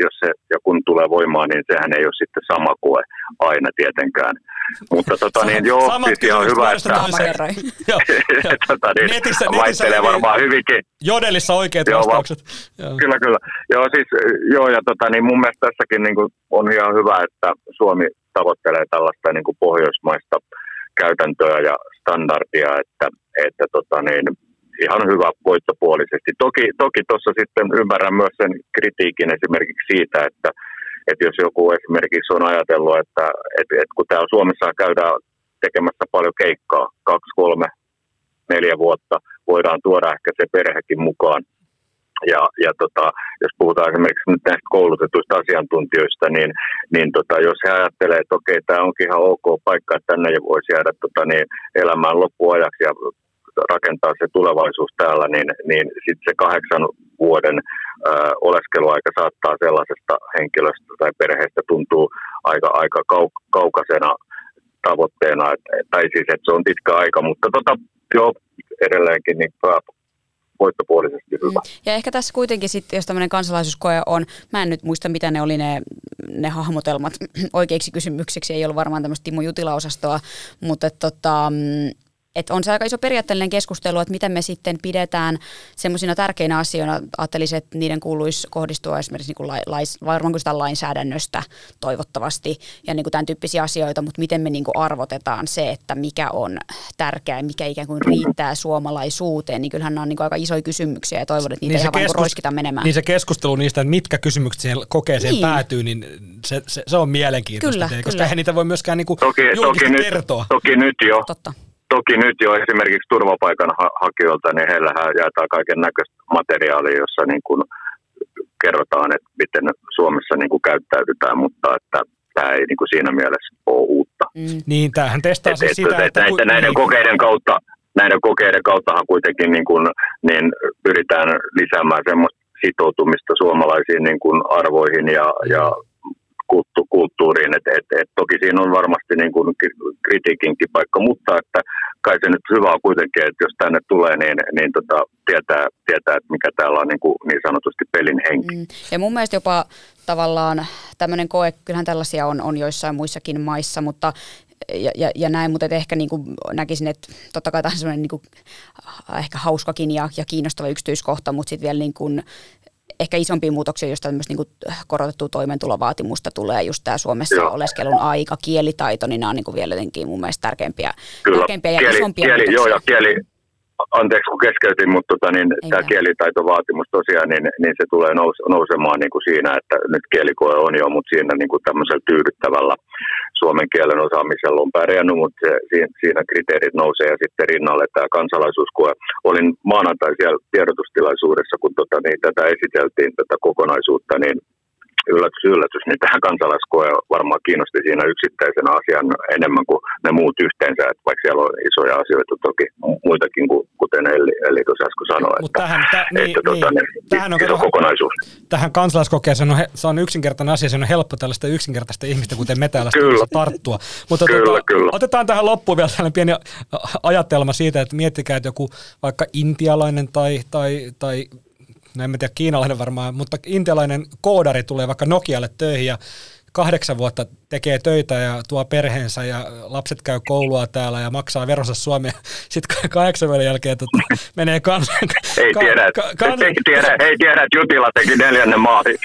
jos se ja kun tulee voimaan, niin sehän ei ole sitten sama koe aina tietenkään. Mutta tota niin, joo,
Samat
siis ihan hyvä, että
Joo,
tota, niin,
netissä,
vaihtelee
netissä
varmaan hyvinkin.
Jodelissa oikeat
Joo, va-
vastaukset. Joo.
Kyllä, kyllä. Joo, siis, joo ja tota, niin mun mielestä tässäkin niin kuin, on ihan hyvä, että Suomi tavoittelee tällaista niin kuin pohjoismaista käytäntöä ja standardia, että, että tota, niin, ihan hyvä voittopuolisesti. Toki toki sitten ymmärrän myös sen kritiikin esimerkiksi siitä, että, että jos joku esimerkiksi on ajatellut, että, että, että kun täällä Suomessa käydään tekemässä paljon keikkaa, kaksi, kolme, neljä vuotta, voidaan tuoda ehkä se perhekin mukaan. Ja, ja tota, jos puhutaan esimerkiksi nyt näistä koulutetuista asiantuntijoista, niin, niin tota, jos he ajattelee, että okei, tämä onkin ihan ok paikka, että tänne voisi jäädä tota, niin, elämään loppuajaksi ja rakentaa se tulevaisuus täällä, niin, niin sitten se kahdeksan vuoden ö, oleskeluaika saattaa sellaisesta henkilöstä tai perheestä tuntuu aika, aika kau- kaukaisena tavoitteena, että, tai siis että se on pitkä aika, mutta tota, joo, edelleenkin niin voittopuolisesti hyvä.
Ja ehkä tässä kuitenkin sitten, jos tämmöinen kansalaisuuskoe on, mä en nyt muista mitä ne oli ne, ne hahmotelmat oikeiksi kysymyksiksi, ei ollut varmaan tämmöistä Timo Jutila-osastoa, mutta tota, että on se aika iso periaatteellinen keskustelu, että miten me sitten pidetään semmoisina tärkeinä asioina, ajattelisin, että niiden kuuluisi kohdistua esimerkiksi niin kuin lais, varmaan kuin sitä lainsäädännöstä toivottavasti ja niin kuin tämän tyyppisiä asioita, mutta miten me niin kuin arvotetaan se, että mikä on tärkeää, mikä ikään kuin riittää suomalaisuuteen, niin kyllähän nämä on niin kuin aika isoja kysymyksiä ja toivon, että niitä niin ihan keskus... roiskita menemään.
Niin se keskustelu niistä, että mitkä kysymykset siihen kokeeseen niin. päätyy, niin se, se, se on mielenkiintoista,
kyllä,
teille,
kyllä.
koska eihän niitä voi myöskään niin kuin
toki, toki nyt,
kertoa.
Toki nyt jo.
Totta
toki nyt jo esimerkiksi turvapaikan hakijoilta, niin heillähän jaetaan kaiken näköistä materiaalia, jossa niin kuin kerrotaan, että miten Suomessa niin kuin käyttäydytään, mutta että tämä ei niin kuin siinä mielessä ole uutta.
Mm. Niin, tämähän testaa et, siis et, sitä,
et, että... Näiden, näiden niin. kokeiden kautta näiden kokeiden kauttahan kuitenkin niin kuin, niin pyritään lisäämään semmoista sitoutumista suomalaisiin niin kuin arvoihin ja, ja kulttu, kulttuuriin. Et, et, et, toki siinä on varmasti niin kuin kritiikinkin paikka, mutta että kai se nyt hyvä on kuitenkin, että jos tänne tulee, niin, niin tota, tietää, tietää, että mikä täällä on niin, kuin niin sanotusti pelin henki. Mm.
Ja mun mielestä jopa tavallaan tämmöinen koe, kyllähän tällaisia on, on joissain muissakin maissa, mutta ja, ja, ja näin, mutta ehkä niin kuin näkisin, että totta kai tämä on semmoinen niin kuin, ehkä hauskakin ja, ja kiinnostava yksityiskohta, mutta sitten vielä niin kuin, ehkä isompia muutoksia, jos tämmöistä niin korotettua toimeentulovaatimusta tulee, just tämä Suomessa joo. oleskelun aika, kielitaito, niin nämä on niin kuin vielä jotenkin mun mielestä tärkeimpiä,
Kyllä.
tärkeimpiä ja
kieli,
isompia
kieli,
muutoksia.
Joo, ja kieli, anteeksi kun keskeytin, mutta tota, niin, tämä kielitaitovaatimus tosiaan, niin, niin se tulee nous, nousemaan niin kuin siinä, että nyt kielikoe on jo, mutta siinä niin kuin tämmöisellä tyydyttävällä suomen kielen osaamisella on pärjännyt, mutta se, siinä, kriteerit nousee ja sitten rinnalle tämä kansalaisuuskoe. Olin maanantai siellä tiedotustilaisuudessa, kun tota, niin, tätä esiteltiin, tätä kokonaisuutta, niin yllätys, yllätys, niin tähän kansalaiskoe varmaan kiinnosti siinä yksittäisenä asian enemmän kuin ne muut yhteensä, että vaikka siellä on isoja asioita toki muitakin kuin kuten Elli, Elli tuossa äsken sanoi,
että, tähän, tä,
että,
niin,
tota,
niin,
niin, tähän on, iso kokonaisuus.
Tähän kansalaiskokeeseen on, se on yksinkertainen asia, se on helppo tällaista yksinkertaista ihmistä, kuten me täällä tarttua. Mutta
kyllä,
tuota,
kyllä.
otetaan tähän loppuun vielä sellainen pieni ajatelma siitä, että miettikää, että joku vaikka intialainen tai, tai, tai no en tiedä kiinalainen varmaan, mutta intialainen koodari tulee vaikka Nokialle töihin ja kahdeksan vuotta tekee töitä ja tuo perheensä ja lapset käy koulua täällä ja maksaa veronsa Suomeen. Sitten kahdeksan vuoden jälkeen tota, menee kans...
Ei ka, tiedä, ka, kans, ei, tiedä, ei tiedä, että Jutila teki neljännen maali.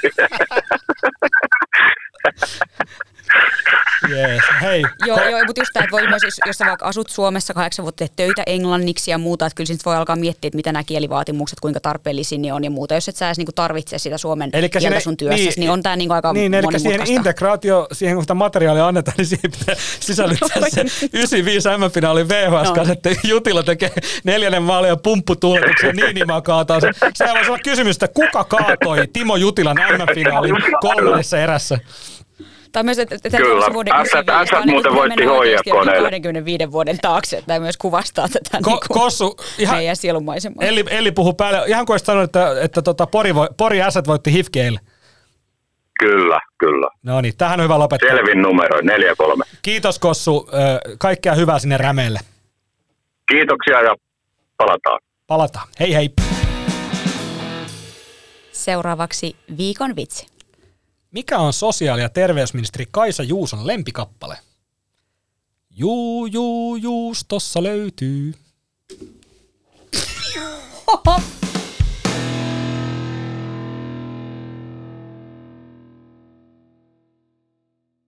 Yes. Hei.
Joo, joo, mutta just tämä, että voi myös, jos, jos sä vaikka asut Suomessa kahdeksan vuotta, teet töitä englanniksi ja muuta, että kyllä sitten voi alkaa miettiä, että mitä nämä kielivaatimukset, kuinka tarpeellisia ne on ja muuta. Jos et sä edes niinku tarvitse sitä suomen elikkä kieltä sinne, sun työssä, niin, niin on tämä niinku aika
Niin, eli siihen integraatio, siihen kun sitä materiaalia annetaan, niin siihen pitää sisällyttää se 95 M-finaali VHS, no. Niin. että Jutila tekee neljännen maalin ja pumpputuuletuksen Niinimaa kaataa se. Sehän voisi olla kysymys, että kuka kaatoi Timo Jutilan M-finaalin kolmannessa erässä?
Tai myös, että, että
Kyllä,
vuoden
ässät muuten voitti HIFK
25 vuoden taakse, että tämä myös kuvastaa tätä Ko, niin
Kossu, ihan,
meidän sielunmaisemaa.
Eli, eli puhuu päälle, ihan kuin sanoa, että, että tota Pori, voi, Pori ässät voitti HIFKeille.
Kyllä, kyllä.
No niin, tähän on hyvä lopettaa.
Selvin numero, 4-3.
Kiitos Kossu, kaikkea hyvää sinne Rämeelle.
Kiitoksia ja palataan.
Palataan. Hei hei.
Seuraavaksi viikon vitsi.
Mikä on sosiaali- ja terveysministeri Kaisa Juuson lempikappale? Juu, juu, juustossa löytyy.